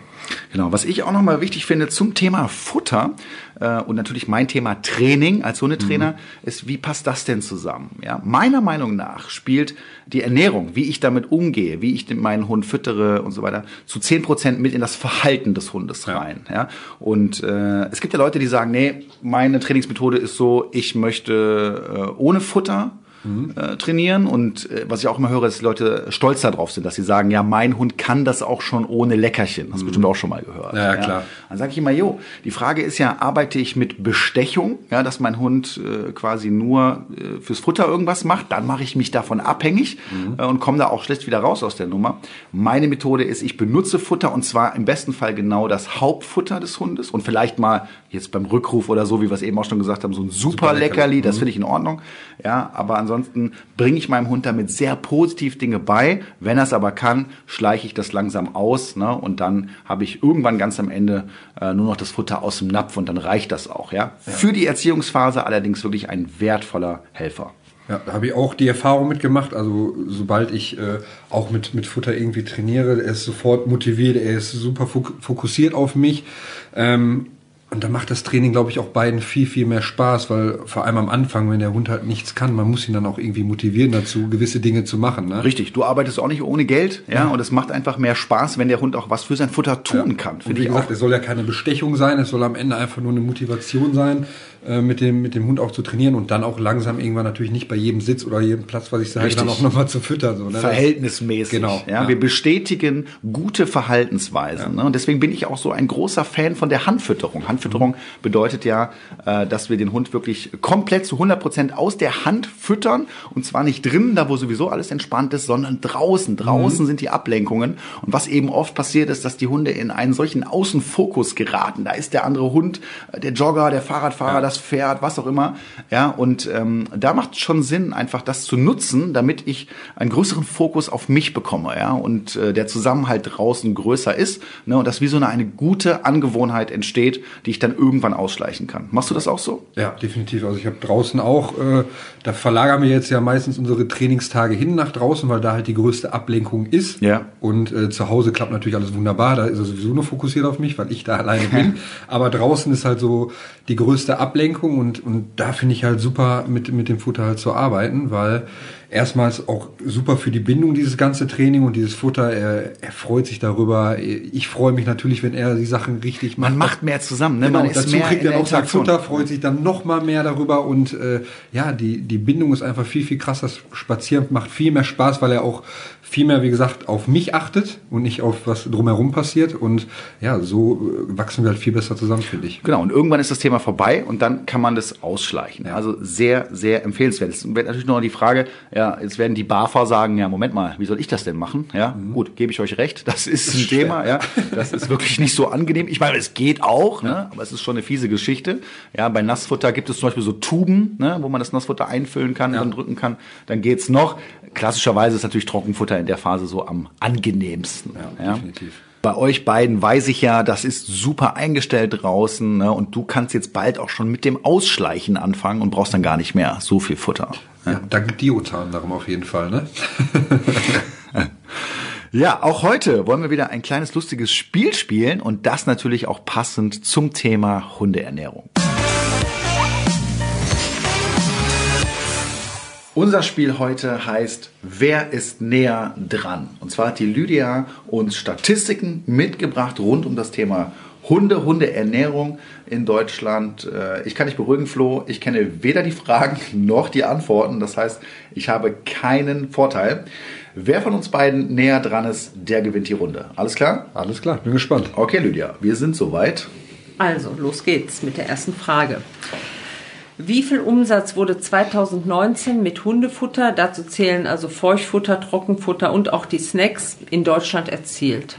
Genau, was ich auch nochmal wichtig finde zum Thema Futter äh, und natürlich mein Thema Training als Hundetrainer mhm. ist, wie passt das denn zusammen? Ja, meiner Meinung nach spielt die Ernährung, wie ich damit umgehe, wie ich meinen Hund füttere und so weiter, zu zehn Prozent mit in das Verhalten des Hundes rein. Ja. ja? Und äh, es gibt ja Leute, die sagen, nee, meine Trainingsmethode ist so, ich möchte äh, ohne Futter mhm. äh, trainieren. Und äh, was ich auch immer höre, ist, dass Leute stolz darauf sind, dass sie sagen, ja, mein Hund kann das auch schon ohne Leckerchen. Hast du mhm. bestimmt auch schon mal gehört. Ja, ja klar. Dann sage ich immer, jo, die Frage ist ja, arbeite ich mit Bestechung, ja, dass mein Hund äh, quasi nur äh, fürs Futter irgendwas macht, dann mache ich mich davon abhängig mhm. äh, und komme da auch schlecht wieder raus aus der Nummer. Meine Methode ist, ich benutze Futter und zwar im besten Fall genau das Hauptfutter des Hundes und vielleicht mal jetzt beim Rückruf oder so, wie wir es eben auch schon gesagt haben, so ein super, super Leckerli, das mhm. finde ich in Ordnung. Ja, aber ansonsten bringe ich meinem Hund damit sehr positiv Dinge bei. Wenn er es aber kann, schleiche ich das langsam aus ne? und dann habe ich irgendwann ganz am Ende äh, nur noch das Futter aus dem Napf und dann reicht das auch. Ja? ja. Für die Erziehungsphase allerdings wirklich ein wertvoller Helfer. Ja, da habe ich auch die Erfahrung mitgemacht. Also sobald ich äh, auch mit, mit Futter irgendwie trainiere, er ist sofort motiviert, er ist super fokussiert auf mich. Ähm, und da macht das Training, glaube ich, auch beiden viel, viel mehr Spaß, weil vor allem am Anfang, wenn der Hund halt nichts kann, man muss ihn dann auch irgendwie motivieren dazu, gewisse Dinge zu machen. Ne? Richtig, du arbeitest auch nicht ohne Geld, ja, ja. und es macht einfach mehr Spaß, wenn der Hund auch was für sein Futter tun ja. kann. Und wie gesagt, auch. es soll ja keine Bestechung sein, es soll am Ende einfach nur eine Motivation sein, äh, mit, dem, mit dem Hund auch zu trainieren und dann auch langsam irgendwann natürlich nicht bei jedem Sitz oder jedem Platz, was ich sage, dann auch nochmal zu füttern. So, ne? Verhältnismäßig. Genau. Ja, ja, Wir bestätigen gute Verhaltensweisen. Ja. Ne? Und deswegen bin ich auch so ein großer Fan von der Handfütterung. Handfütterung mhm. bedeutet ja, äh, dass wir den Hund wirklich komplett zu 100 Prozent aus der Hand füttern und zwar nicht drinnen, da wo sowieso alles entspannt ist, sondern draußen. Draußen mhm. sind die Ablenkungen. Und was eben oft passiert ist, dass die Hunde in einen solchen Außenfokus geraten. Da ist der andere Hund, äh, der Jogger, der Fahrradfahrer, das Pferd, was auch immer. Ja, und ähm, da macht es schon Sinn, einfach das zu nutzen, damit ich einen größeren Fokus auf mich bekomme, ja, und äh, der Zusammenhalt draußen größer ist, ne, und dass wie so eine, eine gute Angewohnheit entsteht, die ich dann irgendwann ausschleichen kann. Machst du das auch so? Ja, definitiv. Also ich habe draußen auch, äh, da verlagern wir jetzt ja meistens unsere Trainingstage hin nach draußen, weil da halt die größte Ablenkung ist. Ja. Und äh, zu Hause klappt natürlich alles wunderbar. Da ist er sowieso nur fokussiert auf mich, weil ich da alleine bin. Aber draußen ist halt so die größte Ablenkung Ablenkung und, und da finde ich halt super, mit, mit dem Futter halt zu arbeiten, weil erstmals auch super für die Bindung dieses ganze Training und dieses Futter. Er, er freut sich darüber. Ich freue mich natürlich, wenn er die Sachen richtig macht. Man macht mehr zusammen. Ne? Genau, Man dazu kriegt er noch sein Futter, freut sich dann noch mal mehr darüber und äh, ja, die die Bindung ist einfach viel viel krasser. Spazieren macht viel mehr Spaß, weil er auch viel mehr, wie gesagt, auf mich achtet und nicht auf was drumherum passiert. Und ja, so äh, wachsen wir halt viel besser zusammen, finde ich. Genau, und irgendwann ist das Thema vorbei und dann kann man das ausschleichen. Also sehr, sehr empfehlenswert. Es wird natürlich noch die Frage, ja, Ja, jetzt werden die BAFA sagen, ja, Moment mal, wie soll ich das denn machen? Ja, gut, gebe ich euch recht, das ist ein Thema, ja. Das ist wirklich nicht so angenehm. Ich meine, es geht auch, ne, aber es ist schon eine fiese Geschichte. Ja, bei Nassfutter gibt es zum Beispiel so Tuben, ne, wo man das Nassfutter einfüllen kann, dann drücken kann, dann geht's noch. Klassischerweise ist natürlich Trockenfutter in der Phase so am angenehmsten. Ja, definitiv. Bei euch beiden weiß ich ja, das ist super eingestellt draußen ne, und du kannst jetzt bald auch schon mit dem Ausschleichen anfangen und brauchst dann gar nicht mehr so viel Futter. Ja, dank Diotan darum auf jeden Fall, ne? Ja, auch heute wollen wir wieder ein kleines lustiges Spiel spielen und das natürlich auch passend zum Thema Hundeernährung. Unser Spiel heute heißt Wer ist näher dran? Und zwar hat die Lydia uns Statistiken mitgebracht rund um das Thema Hunde, Hundeernährung in Deutschland. Äh, Ich kann dich beruhigen, Flo. Ich kenne weder die Fragen noch die Antworten. Das heißt, ich habe keinen Vorteil. Wer von uns beiden näher dran ist, der gewinnt die Runde. Alles klar? Alles klar, bin gespannt. Okay, Lydia, wir sind soweit. Also, los geht's mit der ersten Frage. Wie viel Umsatz wurde 2019 mit Hundefutter, dazu zählen also Feuchtfutter, Trockenfutter und auch die Snacks, in Deutschland erzielt?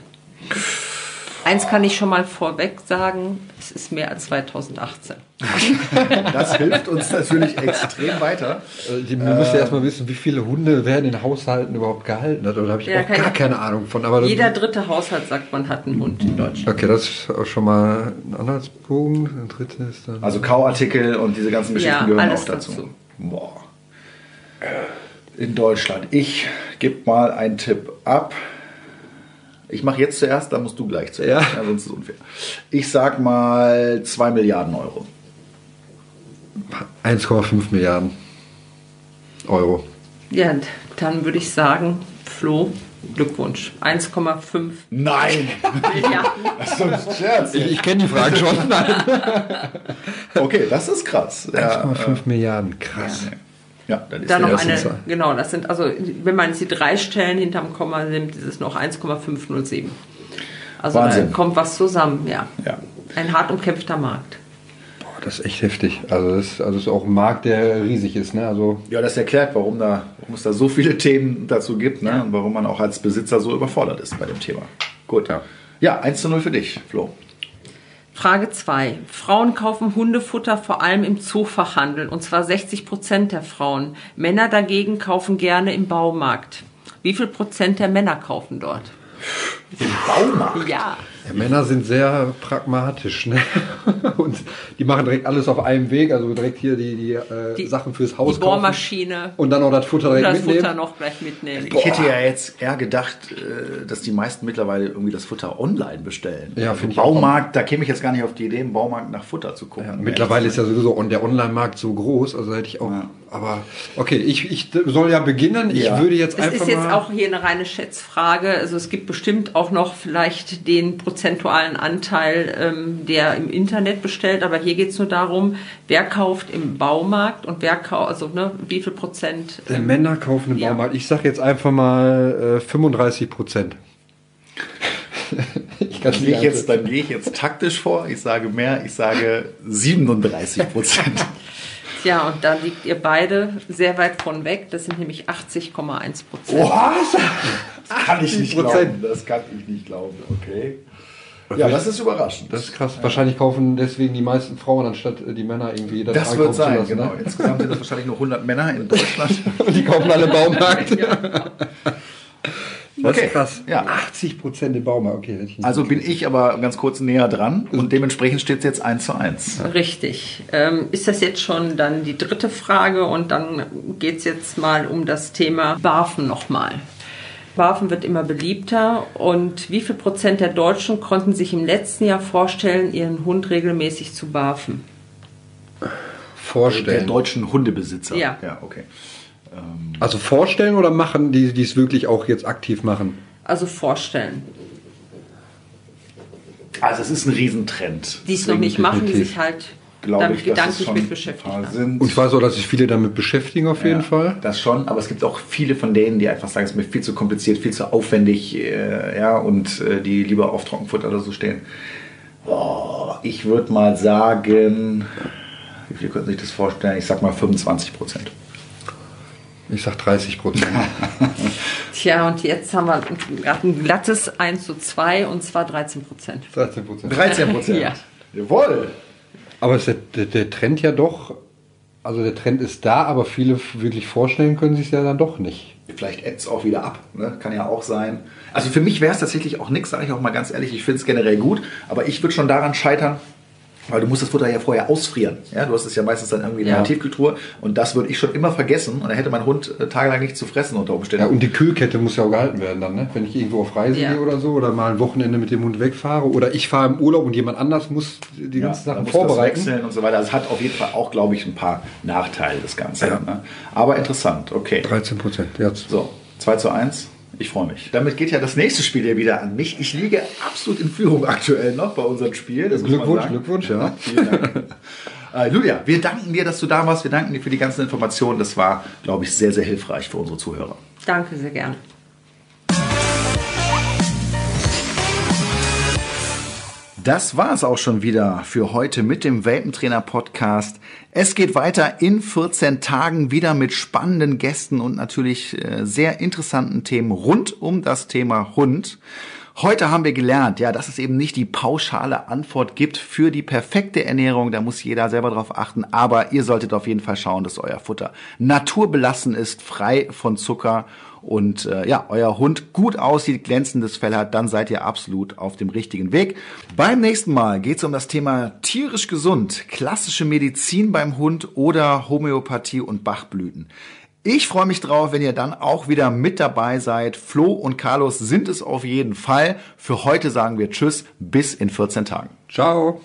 Eins kann ich schon mal vorweg sagen, es ist mehr als 2018. Das hilft uns natürlich extrem weiter. Äh, man müsste erstmal wissen, wie viele Hunde werden in Haushalten überhaupt gehalten hat. Oder habe ich Ja, auch keine- gar keine Ahnung von. Aber Jeder dritte Haushalt sagt, man hat einen Hund in Deutschland. okay, das ist auch schon mal ein Anhaltspunkt. Ein drittes dann. Also Kauartikel und diese ganzen Geschichten Ja, gehören alles auch dazu. dazu. Boah. In Deutschland. Ich gebe mal einen Tipp ab. Ich mache jetzt zuerst, dann musst du gleich zuerst. Ja. sonst ist es unfair. Ich sag mal 2 Milliarden Euro. 1,5 Milliarden Euro. Ja, dann würde ich sagen, Flo, Glückwunsch. 1,5 Nein! Milliarden. Das ist doch ein Scherz. Ich, ich kenne die Frage schon. Nein. Okay, das ist krass. Ja, 1,5 Milliarden, krass. ja dann ist Dann der noch eine, Zahl. genau, das sind also, wenn man jetzt die drei Stellen hinterm Komma nimmt, ist es noch 1,507. Also Wahnsinn. da kommt was zusammen, ja. Ja. Ein hart umkämpfter Markt. Boah, das ist echt heftig. Also das, also das ist auch ein Markt, der riesig ist. Ne? Also Ja, das erklärt, warum, da, warum es da so viele Themen dazu gibt ne? Ja. und warum man auch als Besitzer so überfordert ist bei dem Thema. Gut. Ja. Ja, 1 zu 0 für dich, Flo. Frage 2. Frauen kaufen Hundefutter vor allem im Zoofachhandel, und zwar 60 Prozent der Frauen. Männer dagegen kaufen gerne im Baumarkt. Wie viel Prozent der Männer kaufen dort? Im Baumarkt? Ja. Ja, Männer sind sehr pragmatisch, ne? Und die machen direkt alles auf einem Weg, also direkt hier die, die, äh, Die- Sachen fürs Haus Die Bohrmaschine kaufen und dann auch das Futter und direkt das mitnehmen. Futter noch gleich mitnehmen. Ich hätte ja jetzt eher gedacht, äh, dass die meisten mittlerweile irgendwie das Futter online bestellen. Ja, also finde ich auch. Baumarkt, da käme ich jetzt gar nicht auf die Idee, im Baumarkt nach Futter zu gucken. Ja, mittlerweile ist ja sowieso on- der Online-Markt so groß, also hätte ich auch. Aber okay, ich, ich soll ja beginnen. Ich Ja. würde jetzt Es einfach ist jetzt mal. auch hier eine reine Schätzfrage. Also es gibt bestimmt auch noch vielleicht den prozentualen Anteil, ähm, der im Internet bestellt. Aber hier geht es nur darum, wer kauft im Baumarkt und wer kauft, also ne, wie viel Prozent. der ähm, Männer kaufen im Ja. Baumarkt. Ich sage jetzt einfach mal äh, 35 Prozent. ich kann Dann gehe ich, jetzt, dann gehe ich jetzt taktisch vor. Ich sage mehr, ich sage 37 Prozent. Ja, und da liegt ihr beide sehr weit von weg. Das sind nämlich 80,1 Prozent. Was? Das kann ich nicht 80%. glauben. Das kann ich nicht glauben. Okay. Ja, das ist überraschend. Das ist krass. Wahrscheinlich kaufen deswegen die meisten Frauen anstatt äh, die Männer irgendwie das, Das wird sein, lassen, genau. Ne? Insgesamt sind das wahrscheinlich nur 100 Männer in Deutschland. Und die kaufen alle Baumarkt. Das Okay, ist krass. ja. 80 Prozent im Baumarkt. Okay, hätte ich nicht Also bin ich aber ganz kurz näher dran und dementsprechend steht es jetzt 1 zu 1. Richtig. Ähm, ist das jetzt schon dann die dritte Frage und dann geht es jetzt mal um das Thema Barfen nochmal. Barfen wird immer beliebter und wie viel Prozent der Deutschen konnten sich im letzten Jahr vorstellen, ihren Hund regelmäßig zu barfen? Der vorstellen. deutschen Hundebesitzer. Ja. Ja, okay. Also vorstellen oder machen, die die es wirklich auch jetzt aktiv machen? Also vorstellen. Also es ist ein Riesentrend. Die es noch nicht machen, die sich halt glaube damit ich, gedanklich mit beschäftigt sind. Und ich weiß auch, dass sich viele damit beschäftigen auf jeden Ja, Fall. Das schon, aber es gibt auch viele von denen, die einfach sagen, es ist mir viel zu kompliziert, viel zu aufwendig, äh, ja, und äh, die lieber auf Trockenfutter oder so stehen. Boah, ich würde mal sagen, wie viele können sich das vorstellen? Ich sag mal 25 Prozent. Ich sag 30 Prozent. Tja, und jetzt haben wir gerade ein glattes 1 zu 2 und zwar 13 Prozent. 13 Prozent. 13 Prozent. Ja. Jawohl. Aber der, der, der Trend ja doch, also der Trend ist da, aber viele wirklich vorstellen können sich es ja dann doch nicht. Vielleicht ebbt es auch wieder ab. Ne? Kann ja auch sein. Also für mich wäre es tatsächlich auch nichts, sage ich auch mal ganz ehrlich. Ich finde es generell gut, aber ich würde schon daran scheitern, weil du musst das Futter ja vorher ausfrieren. Ja, du hast es ja meistens dann irgendwie in Ja. der Tiefkühltruhe und das würde ich schon immer vergessen und dann hätte mein Hund äh, tagelang nichts zu fressen unter Umständen. Ja, und die Kühlkette muss ja auch gehalten werden dann, ne? Wenn ich irgendwo auf Reise Ja. gehe oder so oder mal ein Wochenende mit dem Hund wegfahre oder ich fahre im Urlaub und jemand anders muss die Ja, ganzen Sachen das vorbereiten. wechseln und so weiter. Also es hat auf jeden Fall auch, glaube ich, ein paar Nachteile, das Ganze. Ja. Ne? Aber interessant, okay. 13 Prozent, jetzt. So, 2 zu 1. Ich freue mich. Damit geht ja das nächste Spiel ja wieder an mich. Ich liege absolut in Führung aktuell noch bei unserem Spiel. Glückwunsch. Glückwunsch, ja. Vielen Dank. Äh, Julia, wir danken dir, dass du da warst. Wir danken dir für die ganzen Informationen. Das war, glaube ich, sehr, sehr hilfreich für unsere Zuhörer. Danke sehr gerne. Das war es auch schon wieder für heute mit dem Welpentrainer Podcast. Es geht weiter in 14 Tagen wieder mit spannenden Gästen und natürlich äh, sehr interessanten Themen rund um das Thema Hund. Heute haben wir gelernt, ja, dass es eben nicht die pauschale Antwort gibt für die perfekte Ernährung. Da muss jeder selber drauf achten. Aber ihr solltet auf jeden Fall schauen, dass euer Futter naturbelassen ist, frei von Zucker und äh, ja, euer Hund gut aussieht, glänzendes Fell hat, dann seid ihr absolut auf dem richtigen Weg. Beim nächsten Mal geht es um das Thema tierisch gesund, klassische Medizin beim Hund oder Homöopathie und Bachblüten. Ich freue mich drauf, wenn ihr dann auch wieder mit dabei seid. Flo und Carlos sind es auf jeden Fall. Für heute sagen wir Tschüss, bis in 14 Tagen. Ciao.